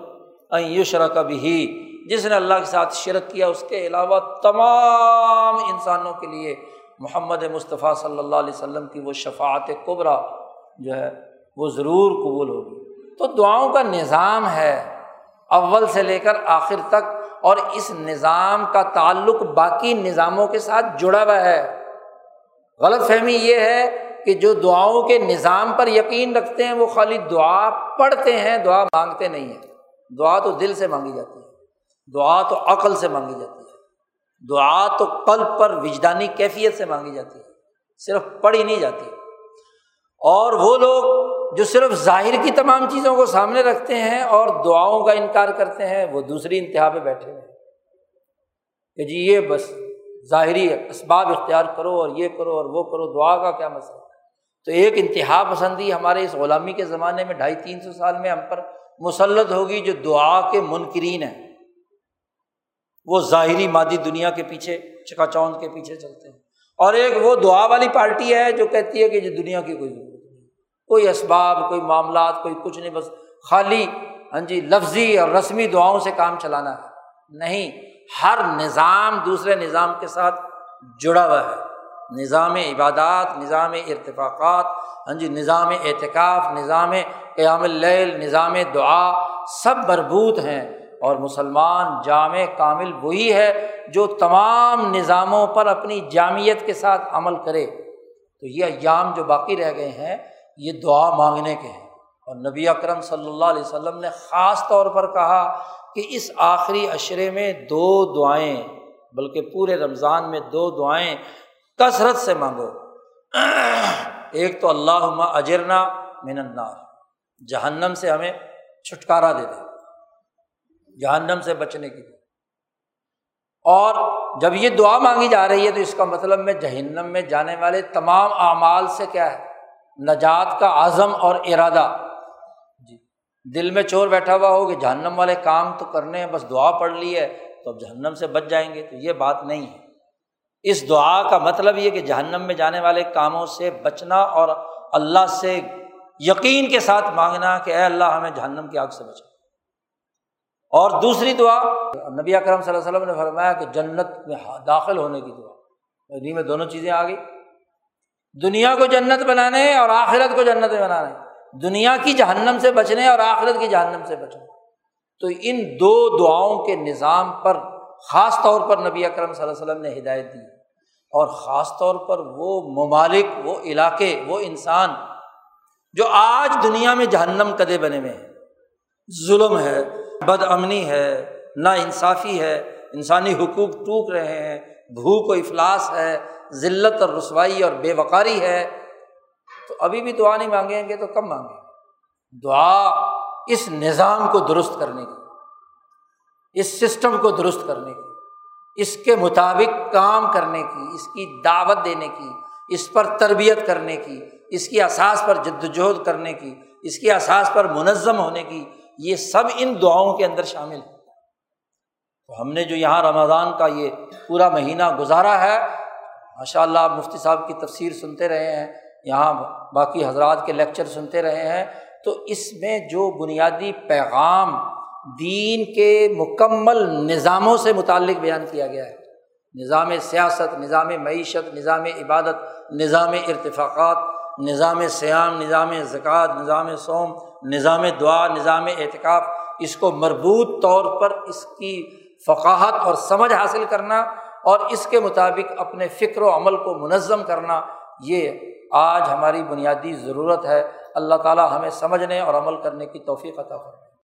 یشر کبھی ہی جس نے اللہ کے ساتھ شرک کیا، اس کے علاوہ تمام انسانوں کے لیے محمد مصطفیٰ صلی اللہ علیہ وسلم کی وہ شفاعت قبرا جو ہے، وہ ضرور قبول ہوگی۔ تو دعاؤں کا نظام ہے اول سے لے کر آخر تک، اور اس نظام کا تعلق باقی نظاموں کے ساتھ جڑا ہوا ہے۔ غلط فہمی یہ ہے کہ جو دعاؤں کے نظام پر یقین رکھتے ہیں، وہ خالی دعا پڑھتے ہیں، دعا مانگتے نہیں ہیں۔ دعا تو دل سے مانگی جاتی ہے۔ دعا تو عقل سے مانگی جاتی ہے۔ دعا تو قلب پر وجدانی کیفیت سے مانگی جاتی ہے۔ صرف پڑھی نہیں جاتی۔ اور وہ لوگ جو صرف ظاہر کی تمام چیزوں کو سامنے رکھتے ہیں اور دعاؤں کا انکار کرتے ہیں، وہ دوسری انتہا پہ بیٹھے ہوئے کہ جی یہ بس ظاہری اسباب اختیار کرو اور یہ کرو اور وہ کرو، دعا کا کیا مسئلہ؟ تو ایک انتہا پسندی ہمارے اس غلامی کے زمانے میں ڈھائی تین سو سال میں ہم پر مسلط ہوگی جو دعا کے منکرین ہیں۔ وہ ظاہری مادی دنیا کے پیچھے، چکا چوند کے پیچھے چلتے ہیں۔ اور ایک وہ دعا والی پارٹی ہے جو کہتی ہے کہ جو دنیا کی کوئی ضرورت نہیں۔ کوئی اسباب، کوئی معاملات، کوئی کچھ نہیں، بس خالی ہاں جی لفظی اور رسمی دعاؤں سے کام چلانا ہے۔ نہیں، ہر نظام دوسرے نظام کے ساتھ جڑا ہوا ہے۔ نظام عبادات، نظام ارتفاقات ہاں جی نظام اعتکاف، نظام قیام اللیل، نظام دعا سب مربوط ہیں اور مسلمان جامع کامل وہی ہے جو تمام نظاموں پر اپنی جامعت کے ساتھ عمل کرے۔ تو یہ ایام جو باقی رہ گئے ہیں، یہ دعا مانگنے کے ہیں۔ اور نبی اکرم صلی اللہ علیہ وسلم نے خاص طور پر کہا کہ اس آخری اشرے میں دو دعائیں، بلکہ پورے رمضان میں دو دعائیں کثرت سے مانگو۔ ایک تو اللہ اجرنا من النار۔ جہنم سے ہمیں چھٹکارا دے دے۔ جہنم سے بچنے کی اور جب یہ دعا مانگی جا رہی ہے تو اس کا مطلب میں جہنم میں جانے والے تمام اعمال سے کیا ہے؟ نجات کا عزم اور ارادہ۔ جی دل میں چور بیٹھا ہوا ہو کہ جہنم والے کام تو کرنے ہیں، بس دعا پڑھ لی ہے تو اب جہنم سے بچ جائیں گے تو یہ بات نہیں ہے۔ اس دعا کا مطلب یہ کہ جہنم میں جانے والے کاموں سے بچنا اور اللہ سے یقین کے ساتھ مانگنا کہ اے اللہ ہمیں جہنم کی آگ سے بچا۔ اور دوسری دعا، نبی اکرم صلی اللہ علیہ وسلم نے فرمایا کہ جنت میں داخل ہونے کی دعا۔ ندی میں دونوں چیزیں آ گئی۔ دنیا کو جنت بنانے اور آخرت کو جنت میں بنانے۔ دنیا کی جہنم سے بچنے اور آخرت کی جہنم سے بچنے۔ تو ان دو دعاؤں کے نظام پر خاص طور پر نبی اکرم صلی اللہ علیہ وسلم نے ہدایت دی اور خاص طور پر وہ ممالک، وہ علاقے، وہ انسان جو آج دنیا میں جہنم کدے بنے ہوئے ہیں۔ ظلم ہے، بد امنی ہے، نا انصافی ہے، انسانی حقوق ٹوک رہے ہیں، بھوک و افلاس ہے، ذلت اور رسوائی اور بے وقاری ہے۔ تو ابھی بھی دعا نہیں مانگیں گے تو کب مانگیں دعا اس نظام کو درست کرنے کی۔ اس سسٹم کو درست کرنے کی، اس کے مطابق کام کرنے کی، اس کی دعوت دینے کی، اس پر تربیت کرنے کی، اس کی اساس پر جدوجہد کرنے کی، اس کی اساس پر منظم ہونے کی، یہ سب ان دعاؤں کے اندر شامل ہے تو ہم نے جو یہاں رمضان کا یہ پورا مہینہ گزارا ہے ماشاء اللہ آپ مفتی صاحب کی تفسیر سنتے رہے ہیں، یہاں باقی حضرات کے لیکچر سنتے رہے ہیں، تو اس میں جو بنیادی پیغام دین کے مکمل نظاموں سے متعلق بیان کیا گیا ہے۔ نظام سیاست، نظام معیشت، نظام عبادت، نظام ارتفاقات، نظام سیام نظام زکوٰۃ، نظام سوم نظام دعا، نظام اعتکاف۔ اس کو مربوط طور پر اس کی فقاہت اور سمجھ حاصل کرنا اور اس کے مطابق اپنے فکر و عمل کو منظم کرنا، یہ آج ہماری بنیادی ضرورت ہے۔ اللہ تعالیٰ ہمیں سمجھنے اور عمل کرنے کی توفیق عطا فرمائے۔